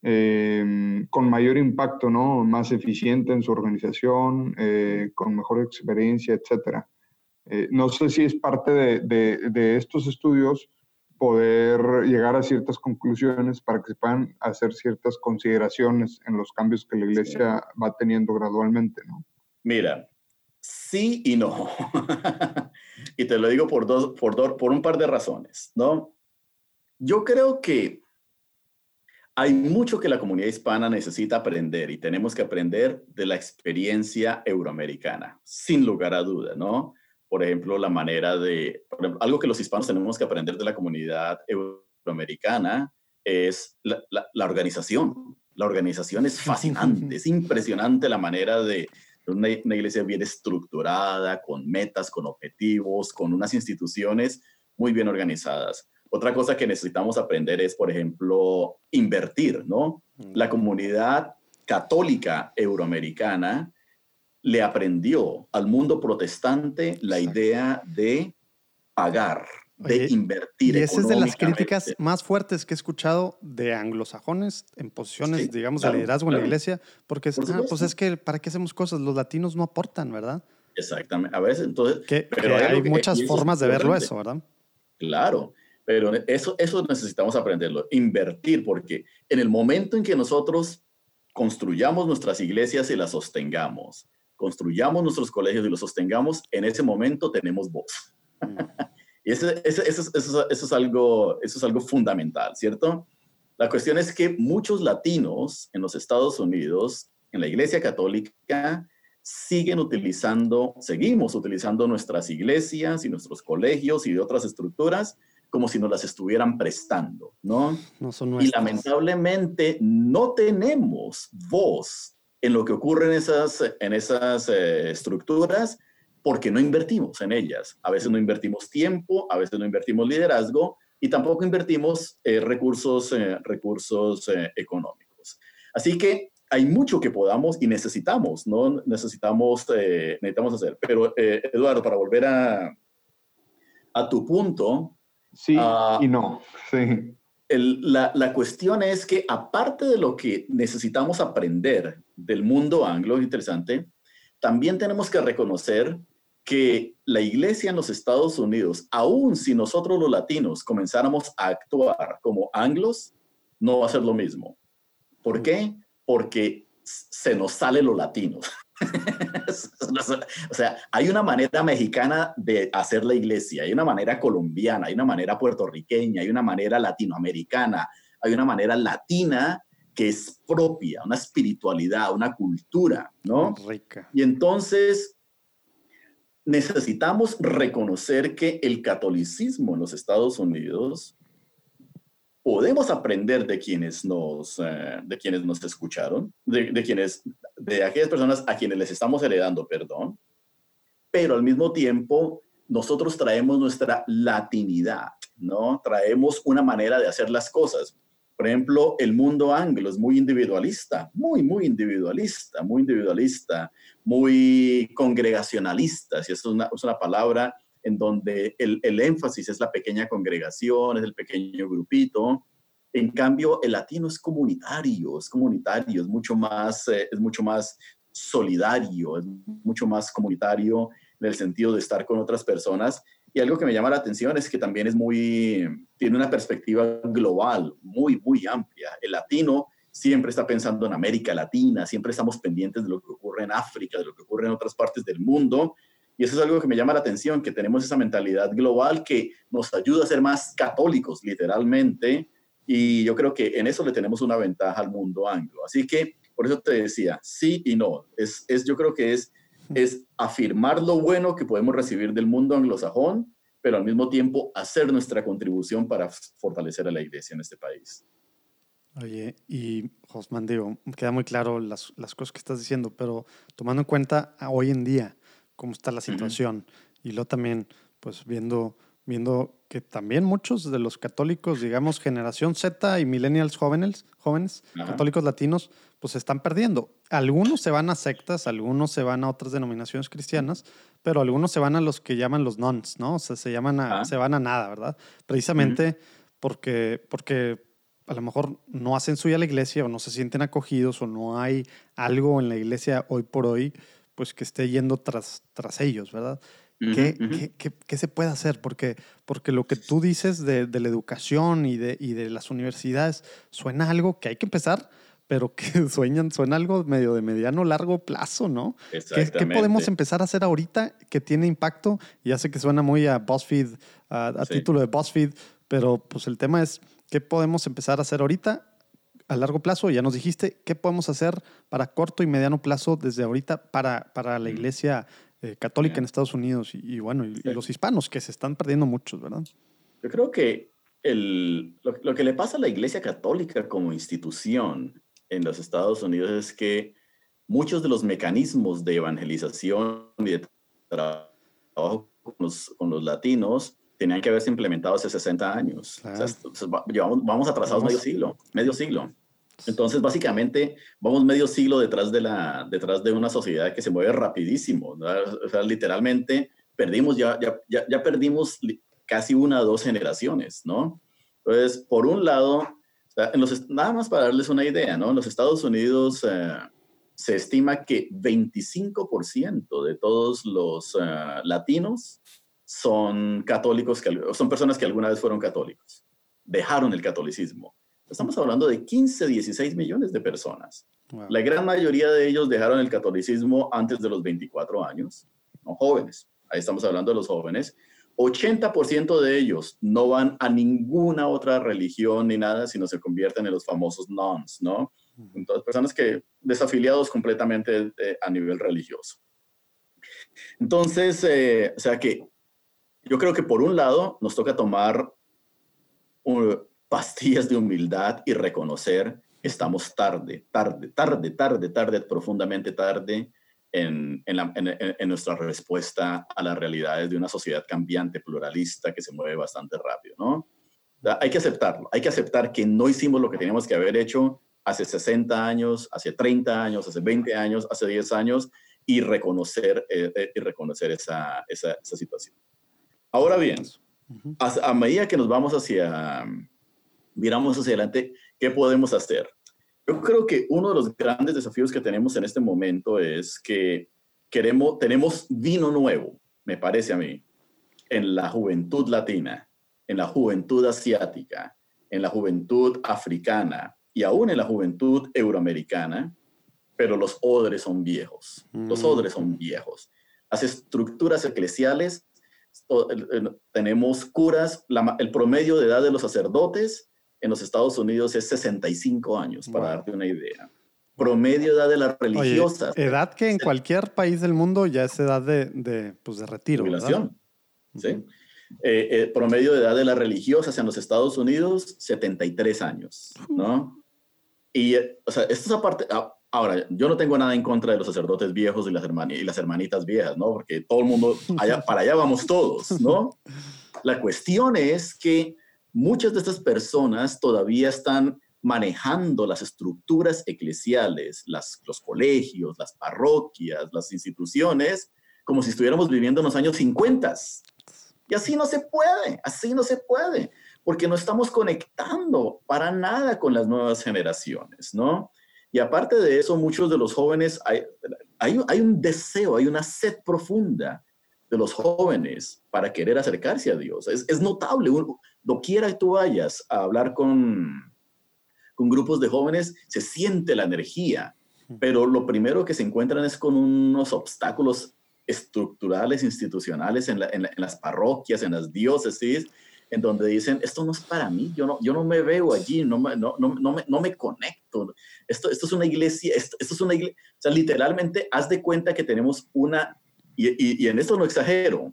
Speaker 4: eh, con mayor impacto, ¿no? Más eficiente en su organización, eh, con mejor experiencia, etcétera. Eh, no sé si es parte de, de, estos estudios poder llegar a ciertas conclusiones para que se puedan hacer ciertas consideraciones en los cambios que la iglesia va teniendo gradualmente, ¿no?
Speaker 1: Mira, sí y no. [laughs] y te lo digo por, dos, por, por un par de razones, ¿no? Yo creo que hay mucho que la comunidad hispana necesita aprender y tenemos que aprender de la experiencia euroamericana, sin lugar a duda, ¿no? Por ejemplo, la manera de, algo que los hispanos tenemos que aprender de la comunidad euroamericana es la, la organización. La organización es [laughs] fascinante, es impresionante la manera de, una, iglesia bien estructurada, con metas, con objetivos, con unas instituciones muy bien organizadas. Otra cosa que necesitamos aprender es, por ejemplo, invertir, ¿no? Mm. La comunidad católica euroamericana le aprendió al mundo protestante la idea de pagar, de invertir.
Speaker 3: Y esa es de las críticas más fuertes que he escuchado de anglosajones en posiciones, digamos, de liderazgo en la iglesia, porque es, ah, pues es que, ¿para qué hacemos cosas? Los latinos no aportan, ¿verdad?
Speaker 1: Exactamente. A veces, entonces...
Speaker 3: pero hay, muchas formas de verlo eso, ¿verdad?
Speaker 1: Claro, pero eso, eso necesitamos aprenderlo, invertir, porque en el momento en que nosotros construyamos nuestras iglesias y las sostengamos, construyamos nuestros colegios y los sostengamos, en ese momento tenemos voz. Mm. [laughs] Y eso, eso, eso, es algo, eso es algo fundamental, ¿cierto? La cuestión es que muchos latinos en los Estados Unidos, en la Iglesia Católica, siguen utilizando, seguimos utilizando nuestras iglesias y nuestros colegios y otras estructuras como si nos las estuvieran prestando, ¿no?
Speaker 3: no son
Speaker 1: y lamentablemente no tenemos voz en lo que ocurre en esas, en esas eh, estructuras porque no invertimos en ellas. A veces no invertimos tiempo, a veces no invertimos liderazgo y tampoco invertimos eh, recursos, eh, recursos eh, económicos. Así que hay mucho que podamos y necesitamos, ¿no? Necesitamos, necesitamos hacer. Pero, Eduardo, para volver a, a tu punto.
Speaker 4: Sí ah, y no. Sí.
Speaker 1: La, la, cuestión es que aparte de lo que necesitamos aprender del mundo anglo, interesante, también tenemos que reconocer que la iglesia en los Estados Unidos, aun si nosotros los latinos comenzáramos a actuar como anglos, no va a ser lo mismo. ¿Por qué? Porque se nos sale lo latino. [laughs] [laughs] o sea, hay una manera mexicana de hacer la iglesia, hay una manera colombiana, hay una manera puertorriqueña, hay una manera latinoamericana, hay una manera latina que es propia, una espiritualidad, una cultura, ¿no?
Speaker 3: Rica.
Speaker 1: Y entonces necesitamos reconocer que el catolicismo en los Estados Unidos podemos aprender de quienes nos, eh, de quienes nos escucharon, de, de, quienes, de aquellas personas a quienes les estamos heredando perdón, pero al mismo tiempo nosotros traemos nuestra latinidad, ¿no? Traemos una manera de hacer las cosas. Por ejemplo, el mundo anglo es muy individualista, muy, muy individualista, muy individualista, muy congregacionalista, si es una, es una palabra en donde el, el, énfasis es la pequeña congregación, es el pequeño grupito. En cambio, el latino es comunitario, es comunitario, es mucho más, eh, es mucho más solidario, es mucho más comunitario en el sentido de estar con otras personas. Y algo que me llama la atención es que también es muy, tiene una perspectiva global, muy, muy amplia. El latino siempre está pensando en América Latina, siempre estamos pendientes de lo que ocurre en África, de lo que ocurre en otras partes del mundo, y eso es algo que me llama la atención, que tenemos esa mentalidad global que nos ayuda a ser más católicos, literalmente. Y yo creo que en eso le tenemos una ventaja al mundo anglo. Así que por eso te decía, sí y no. Es, es, yo creo que es, es afirmar lo bueno que podemos recibir del mundo anglosajón, pero al mismo tiempo hacer nuestra contribución para fortalecer a la iglesia en este país.
Speaker 3: Oye, y Josman, digo, queda muy claro las, las cosas que estás diciendo, pero tomando en cuenta hoy en día, cómo está la situación. Y luego también, pues viendo, viendo que también muchos de los católicos, digamos, generación Z y millennials jóvenes, jóvenes católicos latinos, pues se están perdiendo. Algunos se van a sectas, algunos se van a otras denominaciones cristianas, pero algunos se van a los que llaman los nuns, ¿no? O sea, se, llaman a, se van a nada, ¿verdad? Precisamente porque, porque a lo mejor no hacen suya la iglesia o no se sienten acogidos o no hay algo en la iglesia hoy por hoy pues que esté yendo tras, tras ellos, ¿verdad? ¿Qué, ¿qué, qué, se puede hacer? Porque, porque lo que tú dices de, de, la educación y de, y de las universidades suena algo que hay que empezar, pero que [laughs] sueñan, suena algo medio de mediano, largo plazo, ¿no? ¿Qué, ¿Qué, podemos empezar a hacer ahorita que tiene impacto? Ya sé que suena muy a BuzzFeed, a, a sí. título de BuzzFeed, pero pues el tema es, ¿qué podemos empezar a hacer ahorita a largo plazo, ya nos dijiste, ¿qué podemos hacer para corto y mediano plazo desde ahorita para, para la iglesia eh, católica en Estados Unidos y, y bueno, y, sí. y, los hispanos, que se están perdiendo muchos, ¿verdad?
Speaker 1: Yo creo que el, lo, lo, que le pasa a la iglesia católica como institución en los Estados Unidos es que muchos de los mecanismos de evangelización y de trabajo con los, con los latinos tenían que haberse implementado hace 60 años. Claro. O sea, vamos atrasados vamos. medio siglo, medio siglo. Entonces, básicamente, vamos medio siglo detrás de, la, detrás de una sociedad que se mueve rapidísimo. ¿no? O sea, literalmente, perdimos ya, ya, ya, ya perdimos casi una o dos generaciones, ¿no? Entonces, por un lado, en los, nada más para darles una idea, ¿no? En los Estados Unidos eh, se estima que 25% de todos los uh, latinos son católicos, son personas que alguna vez fueron católicos, dejaron el catolicismo. Estamos hablando de 15, 16 millones de personas. Wow. La gran mayoría de ellos dejaron el catolicismo antes de los 24 años, no jóvenes. Ahí estamos hablando de los jóvenes. 80% de ellos no van a ninguna otra religión ni nada, sino se convierten en los famosos nuns, ¿no? Entonces, personas que desafiliados completamente eh, a nivel religioso. Entonces, eh, o sea que yo creo que por un lado nos toca tomar uh, pastillas de humildad y reconocer estamos tarde, tarde, tarde, tarde, tarde, profundamente tarde en, en, la, en, en, nuestra respuesta a las realidades de una sociedad cambiante, pluralista, que se mueve bastante rápido, ¿no? Hay que aceptarlo, hay que aceptar que no hicimos lo que teníamos que haber hecho hace 60 años, hace 30 años, hace 20 años, hace 10 años, y reconocer, eh, eh, y reconocer esa, esa, esa, situación. Ahora bien, a, a medida que nos vamos hacia, miramos hacia adelante, ¿qué podemos hacer? Yo creo que uno de los grandes desafíos que tenemos en este momento es que queremos, tenemos vino nuevo, me parece a mí, en la juventud latina, en la juventud asiática, en la juventud africana, y aún en la juventud euroamericana, pero los odres son viejos. Los mm. odres son viejos. Las estructuras eclesiales, tenemos curas, el promedio de edad de los sacerdotes en los Estados Unidos es 65 años, para darte una idea. Promedio de edad de las religiosas.
Speaker 3: edad que en cualquier país del mundo ya es edad de, de, pues de retiro.
Speaker 1: Jubilación. ¿sí? Eh, eh, promedio de edad de las religiosas en los Estados Unidos, 73 años, ¿no? Y, eh, o sea, esto es aparte, ah, ahora, yo no tengo nada en contra de los sacerdotes viejos y las, y las hermanitas viejas, ¿no? Porque todo el mundo, allá, para allá vamos todos, ¿no? [laughs] La cuestión es que muchas de estas personas todavía están manejando las estructuras eclesiales, los colegios, las parroquias, las instituciones, como si estuviéramos viviendo en los años 50. Y así no se puede, así no se puede, porque no estamos conectando para nada con las nuevas generaciones, ¿no? Y aparte de eso, muchos de los jóvenes, hay, hay, un deseo, hay una sed profunda de los jóvenes para querer acercarse a Dios. Es, notable, no quiera que tú vayas a hablar con, con grupos de jóvenes, se siente la energía, pero lo primero que se encuentran es con unos obstáculos estructurales, institucionales en, las parroquias, en las diócesis, en donde dicen, esto no es para mí, yo no, yo no me veo allí, no me, no, no, no me, no me conecto. Esto, esto es una iglesia, esto, es una iglesia, o sea, literalmente, haz de cuenta que tenemos una, y, y, en esto no exagero,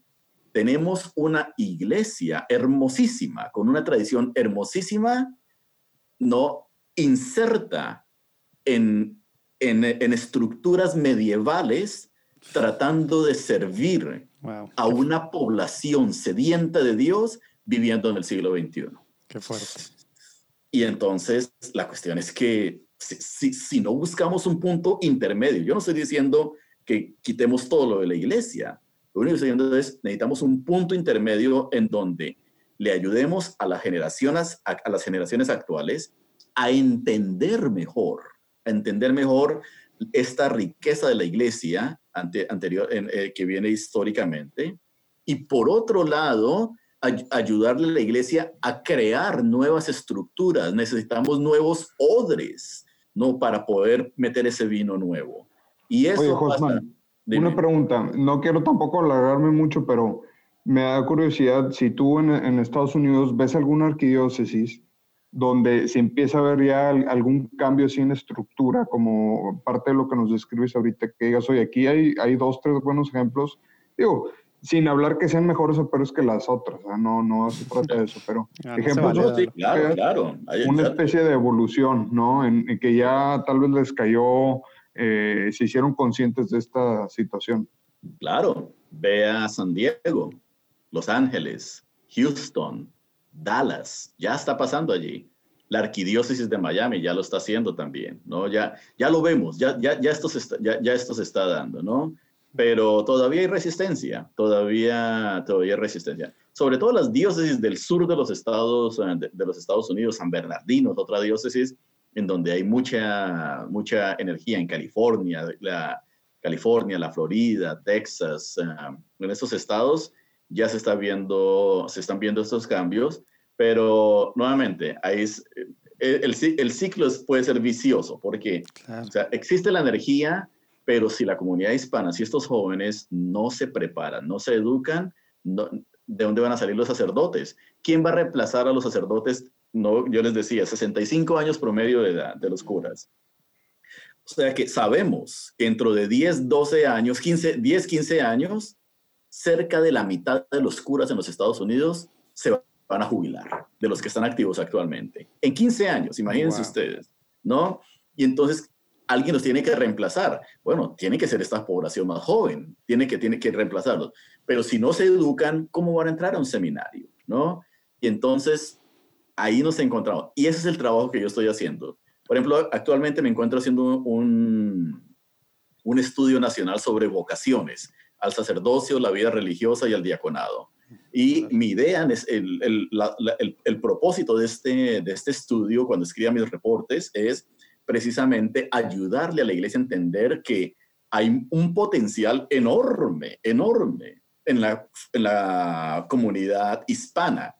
Speaker 1: tenemos una iglesia hermosísima, con una tradición hermosísima, no inserta en, en, en estructuras medievales tratando de servir a una población sedienta de Dios viviendo en el siglo XXI.
Speaker 3: Qué fuerte.
Speaker 1: Y entonces la cuestión es que si, si, no buscamos un punto intermedio, yo no estoy diciendo que quitemos todo lo de la iglesia, lo único que estoy diciendo es necesitamos un punto intermedio en donde le ayudemos a las generaciones, a las generaciones actuales a entender mejor, a entender mejor esta riqueza de la iglesia anterior, eh, que viene históricamente, y por otro lado, ayudarle a la iglesia a crear nuevas estructuras. Necesitamos nuevos odres, ¿no? Para poder meter ese vino nuevo. Y eso
Speaker 4: Oye, una pregunta. No quiero tampoco alargarme mucho, pero me da curiosidad, si tú en, en Estados Unidos ves alguna arquidiócesis donde se empieza a ver ya algún cambio así en estructura, como parte de lo que nos describes ahorita, que digas, oye, aquí hay, hay dos, tres buenos ejemplos, digo, sin hablar que sean mejores o peores que las otras, no, no se trata de eso, pero
Speaker 1: ah, ejemplos, sí, claro, claro.
Speaker 4: una especie de evolución, ¿no? En, que ya tal vez les cayó, eh, se hicieron conscientes de esta situación.
Speaker 1: Claro, ve San Diego, Los Ángeles, Houston, Dallas, ya está pasando allí. La arquidiócesis de Miami ya lo está haciendo también, ¿no? Ya, ya lo vemos, ya, ya, esto se está, ya, esto se está dando, ¿no? Pero todavía hay resistencia, todavía, todavía hay resistencia. Sobre todo las diócesis del sur de los Estados, eh, de, los Estados Unidos, San Bernardino otra diócesis en donde hay mucha, mucha energía, en California, la, California, la Florida, Texas, eh, en estos estados ya se, está viendo, se están viendo estos cambios, pero nuevamente, ahí eh, el, el, ciclo puede ser vicioso, porque existe la energía, pero si la comunidad hispana, si estos jóvenes no se preparan, no se educan, ¿de dónde van a salir los sacerdotes? ¿Quién va a reemplazar a los sacerdotes? No, yo les decía, 65 años promedio de edad de los curas. O sea que sabemos que dentro de 10, 12 años, 15, 10, 15 años, cerca de la mitad de los curas en los Estados Unidos se van a jubilar, de los que están activos actualmente. En 15 años, imagínense ustedes, ¿no? Y entonces alguien los tiene que reemplazar. Bueno, tiene que ser esta población más joven, tiene que, tiene que reemplazarlos. Pero si no se educan, ¿cómo van a entrar a un seminario? ¿No? Y entonces ahí nos encontramos. Y ese es el trabajo que yo estoy haciendo. Por ejemplo, actualmente me encuentro haciendo un, un estudio nacional sobre vocaciones al sacerdocio, la vida religiosa y al diaconado. Y mi idea, es el, el, el, propósito de este, de este estudio, cuando escriba mis reportes, es precisamente ayudarle a la iglesia a entender que hay un potencial enorme, enorme en la, en la comunidad hispana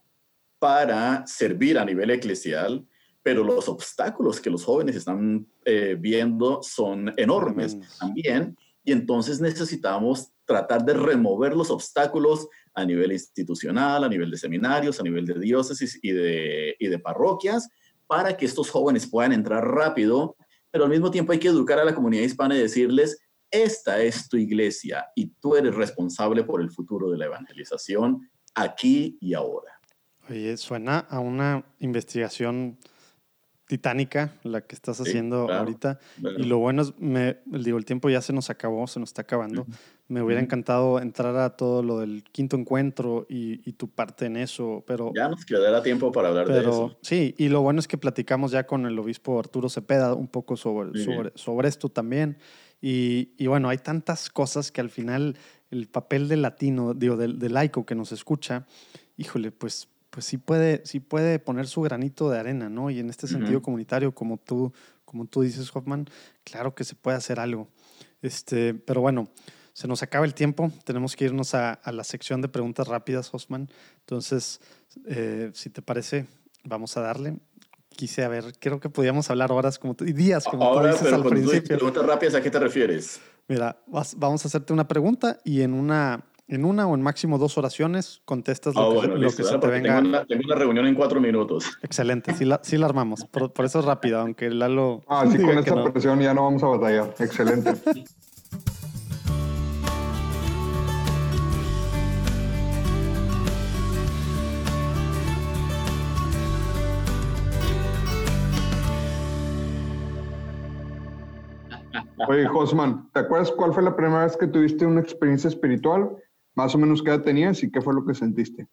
Speaker 1: para servir a nivel eclesial, pero los obstáculos que los jóvenes están eh, viendo son enormes también, y entonces necesitamos tratar de remover los obstáculos a nivel institucional, a nivel de seminarios, a nivel de diócesis y de, y de parroquias, para que estos jóvenes puedan entrar rápido, pero al mismo tiempo hay que educar a la comunidad hispana y decirles, esta es tu iglesia y tú eres responsable por el futuro de la evangelización aquí y ahora.
Speaker 3: Oye, suena a una investigación titánica la que estás haciendo ahorita. Y lo bueno es, me, digo, el tiempo ya se nos acabó, se nos está acabando. Me hubiera encantado entrar a todo lo del quinto encuentro y, tu parte en eso, pero...
Speaker 1: Ya nos quedará tiempo para hablar de eso.
Speaker 3: Sí, y lo bueno es que platicamos ya con el obispo Arturo Cepeda un poco sobre, sobre, sobre, esto también. Y, y, bueno, hay tantas cosas que al final el papel del latino, digo, del, del laico que nos escucha, híjole, pues pues sí puede, sí puede poner su granito de arena, ¿no? Y en este sentido comunitario, como tú, como tú dices, Hoffman, claro que se puede hacer algo. Este, pero bueno, se nos acaba el tiempo, tenemos que irnos a, la sección de preguntas rápidas, Hoffman. Entonces, eh, si te parece, vamos a darle. Quise a ver, creo que podíamos hablar horas como y días como
Speaker 1: Ahora, tú dices al principio. preguntas rápidas, ¿a qué te refieres?
Speaker 3: Mira, vamos a hacerte una pregunta y en una en una o en máximo dos oraciones contestas lo,
Speaker 1: ah, que, se te venga. Tengo una, tengo una, reunión en cuatro minutos.
Speaker 3: Excelente, sí la, sí la armamos. Por, eso es rápido, aunque Lalo.
Speaker 4: Ah, sí, con esta presión ya no vamos a batallar. Excelente. Oye, Josman, ¿te acuerdas cuál fue la primera vez que tuviste una experiencia espiritual? Más o menos qué edad tenías y qué fue lo que sentiste.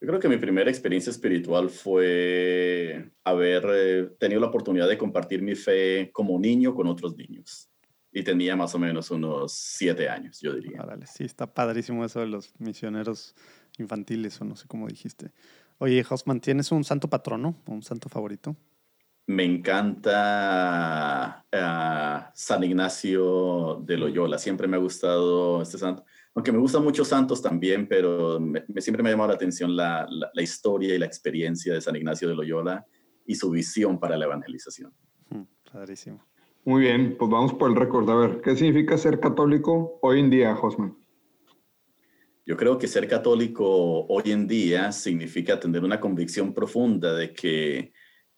Speaker 1: Yo creo que mi primera experiencia espiritual fue haber eh, tenido la oportunidad de compartir mi fe como niño con otros niños. Y tenía más o menos unos siete años, yo diría.
Speaker 3: sí, está padrísimo eso de los misioneros infantiles, o no sé cómo dijiste. Oye, Josman, ¿tienes un santo patrono o un santo favorito?
Speaker 1: Me encanta ah, San Ignacio de Loyola. Siempre me ha gustado este santo aunque me gustan muchos santos también, pero siempre me ha llamado la atención la, historia y la experiencia de San Ignacio de Loyola y su visión para la evangelización.
Speaker 3: Hmm, padrísimo.
Speaker 4: Muy bien, pues vamos por el récord. A ver, ¿qué significa ser católico hoy en día, Josman?
Speaker 1: Yo creo que ser católico hoy en día significa tener una convicción profunda de que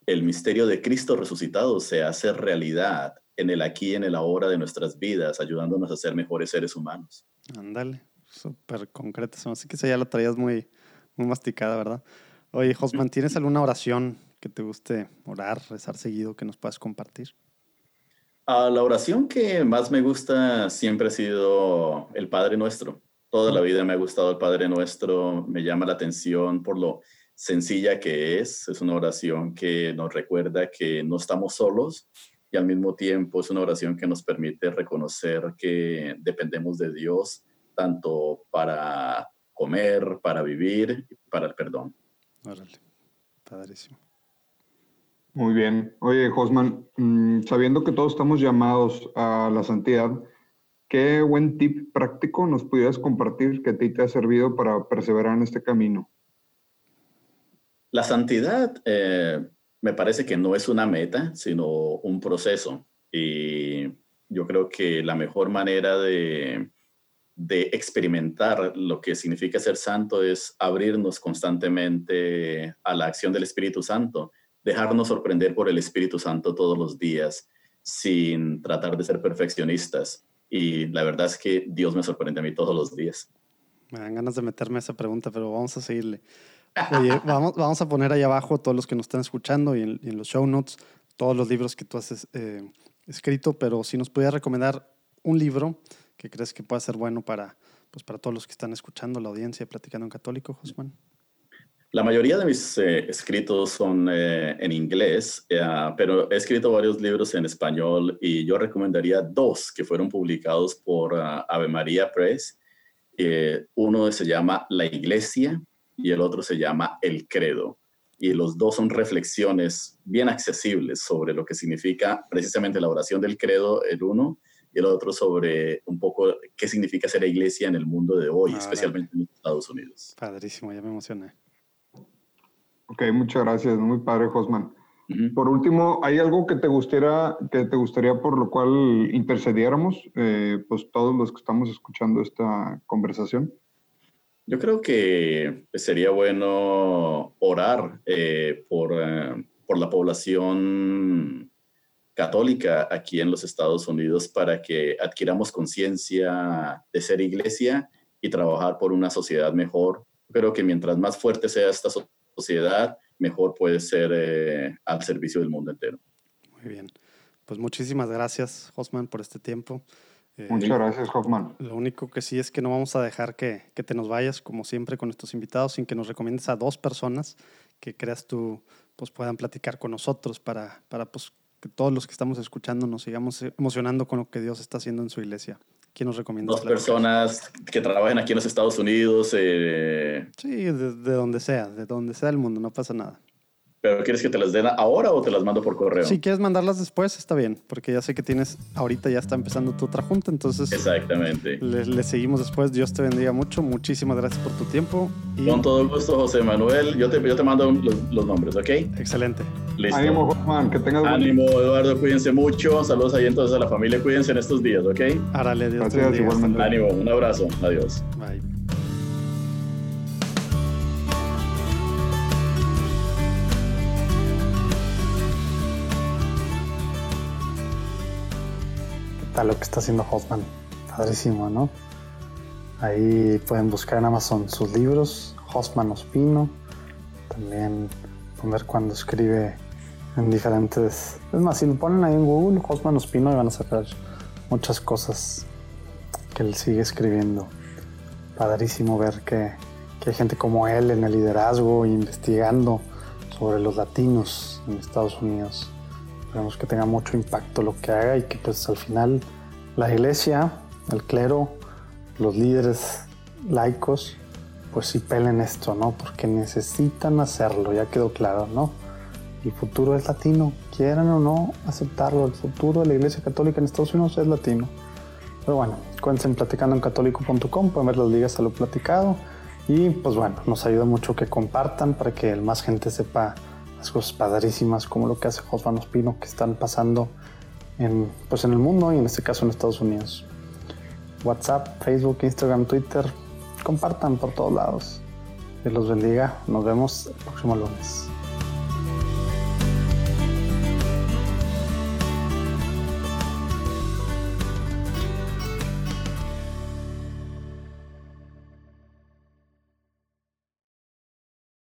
Speaker 1: el misterio de Cristo resucitado se hace realidad en el aquí y en el ahora de nuestras vidas, ayudándonos a ser mejores seres humanos.
Speaker 3: Ándale, súper concreto. Así que esa ya la traías muy, muy masticada, ¿verdad? Oye, Josman, [clears throat] ¿tienes alguna oración que te guste orar, rezar seguido que nos puedas compartir?
Speaker 1: Ah, la oración que más me gusta siempre ha sido el Padre Nuestro. Toda la vida me ha gustado el Padre Nuestro, me llama la atención por lo sencilla que es. Es una oración que nos recuerda que no estamos solos, y al mismo tiempo es una oración que nos permite reconocer que dependemos de Dios tanto para comer, para vivir y para el perdón.
Speaker 3: Órale, padrísimo.
Speaker 4: Muy bien. Oye, Josman, mm, sabiendo que todos estamos llamados a la santidad, ¿qué buen tip práctico nos pudieras compartir que a ti te ha servido para perseverar en este camino?
Speaker 1: La santidad eh, me parece que no es una meta, sino un proceso. Y yo creo que la mejor manera de, experimentar lo que significa ser santo es abrirnos constantemente a la acción del Espíritu Santo, dejarnos sorprender por el Espíritu Santo todos los días sin tratar de ser perfeccionistas. Y la verdad es que Dios me sorprende a mí todos los días.
Speaker 3: Me dan ganas de meterme a esa pregunta, pero vamos a seguirle. Oye, [laughs] vamos, vamos a poner ahí abajo todos los que nos están escuchando y en, los show notes todos los libros que tú has eh, escrito, pero si nos pudieras recomendar un libro que crees que pueda ser bueno para, pues para todos los que están escuchando, la audiencia Platicando en Católico, Josman.
Speaker 1: La mayoría de mis eh, escritos son eh, en inglés, pero he escrito varios libros en español y yo recomendaría dos que fueron publicados por ah, Ave María Press. uno se llama La Iglesia y el otro se llama El Credo. Y los dos son reflexiones bien accesibles sobre lo que significa precisamente la oración del credo, el uno, y el otro sobre un poco qué significa ser iglesia en el mundo de hoy, especialmente en Estados Unidos.
Speaker 3: Padrísimo, ya me emocioné.
Speaker 4: Ok, muchas gracias, muy padre, Josman. Por último, ¿hay algo que te gustaría, que te gustaría por lo cual intercediéramos, eh, pues todos los que estamos escuchando esta conversación?
Speaker 1: Yo creo que sería bueno orar eh, por, eh, por la población católica aquí en los Estados Unidos para que adquiramos conciencia de ser iglesia y trabajar por una sociedad mejor. Creo que mientras más fuerte sea esta sociedad, mejor puede ser eh, al servicio del mundo entero.
Speaker 7: Muy bien. Pues muchísimas gracias, Osman, por este tiempo.
Speaker 4: Eh, Muchas gracias, Hoffman.
Speaker 7: Lo único que sí es que no vamos a dejar que, que, te nos vayas, como siempre, con estos invitados, sin que nos recomiendes a dos personas que creas tú pues, puedan platicar con nosotros para, para pues, que todos los que estamos escuchando nos sigamos emocionando con lo que Dios está haciendo en su iglesia. ¿Quién nos recomienda?
Speaker 1: Dos personas que trabajen aquí en los Estados Unidos. Eh...
Speaker 7: Sí, de, de, donde sea, de donde sea el mundo, no pasa nada.
Speaker 1: ¿Pero quieres que te las den ahora o te las mando por correo?
Speaker 7: Si quieres mandarlas después, está bien, porque ya sé que tienes, ahorita ya está empezando tu otra junta, entonces...
Speaker 1: Exactamente.
Speaker 7: Le, le seguimos después, Dios te bendiga mucho, muchísimas gracias por tu tiempo.
Speaker 1: Y... Con todo gusto, José Manuel, yo te, yo te mando los, los nombres, ¿ok?
Speaker 7: Excelente.
Speaker 1: Listo.
Speaker 4: Ánimo, Juan, que tengas
Speaker 1: Ánimo, Eduardo, cuídense mucho, saludos ahí entonces a la familia, cuídense en estos días, ¿ok?
Speaker 7: Árale, Dios
Speaker 4: Gracias,
Speaker 7: te bendiga.
Speaker 4: igualmente.
Speaker 1: Ánimo, un abrazo, adiós.
Speaker 7: Bye. Lo que está haciendo Hoffman. Padrísimo, ¿no? Ahí pueden buscar en Amazon sus libros, Hoffman Ospino. También pueden ver cuando escribe en diferentes... Es más, si lo ponen ahí en Google, Hoffman Ospino, y van a sacar muchas cosas que él sigue escribiendo. Padrísimo ver que, que hay gente como él en el liderazgo, investigando sobre los latinos en Estados Unidos. Esperemos que tenga mucho impacto lo que haga y que pues al final la iglesia, el clero, los líderes laicos, pues sí pelen esto, ¿no? Porque necesitan hacerlo, ya quedó claro, ¿no? El futuro es latino, quieran o no aceptarlo, el futuro de la iglesia católica en Estados Unidos es latino. Pero bueno, cuéntense en platicandoencatólico.com, pueden ver las ligas a lo platicado y pues bueno, nos ayuda mucho que compartan para que más gente sepa las cosas padrísimas como lo que hace Josman Ospino que están pasando en, pues en el mundo y en este caso en Estados Unidos. WhatsApp, Facebook, Instagram, Twitter, compartan por todos lados. Dios los bendiga. Nos vemos el próximo lunes.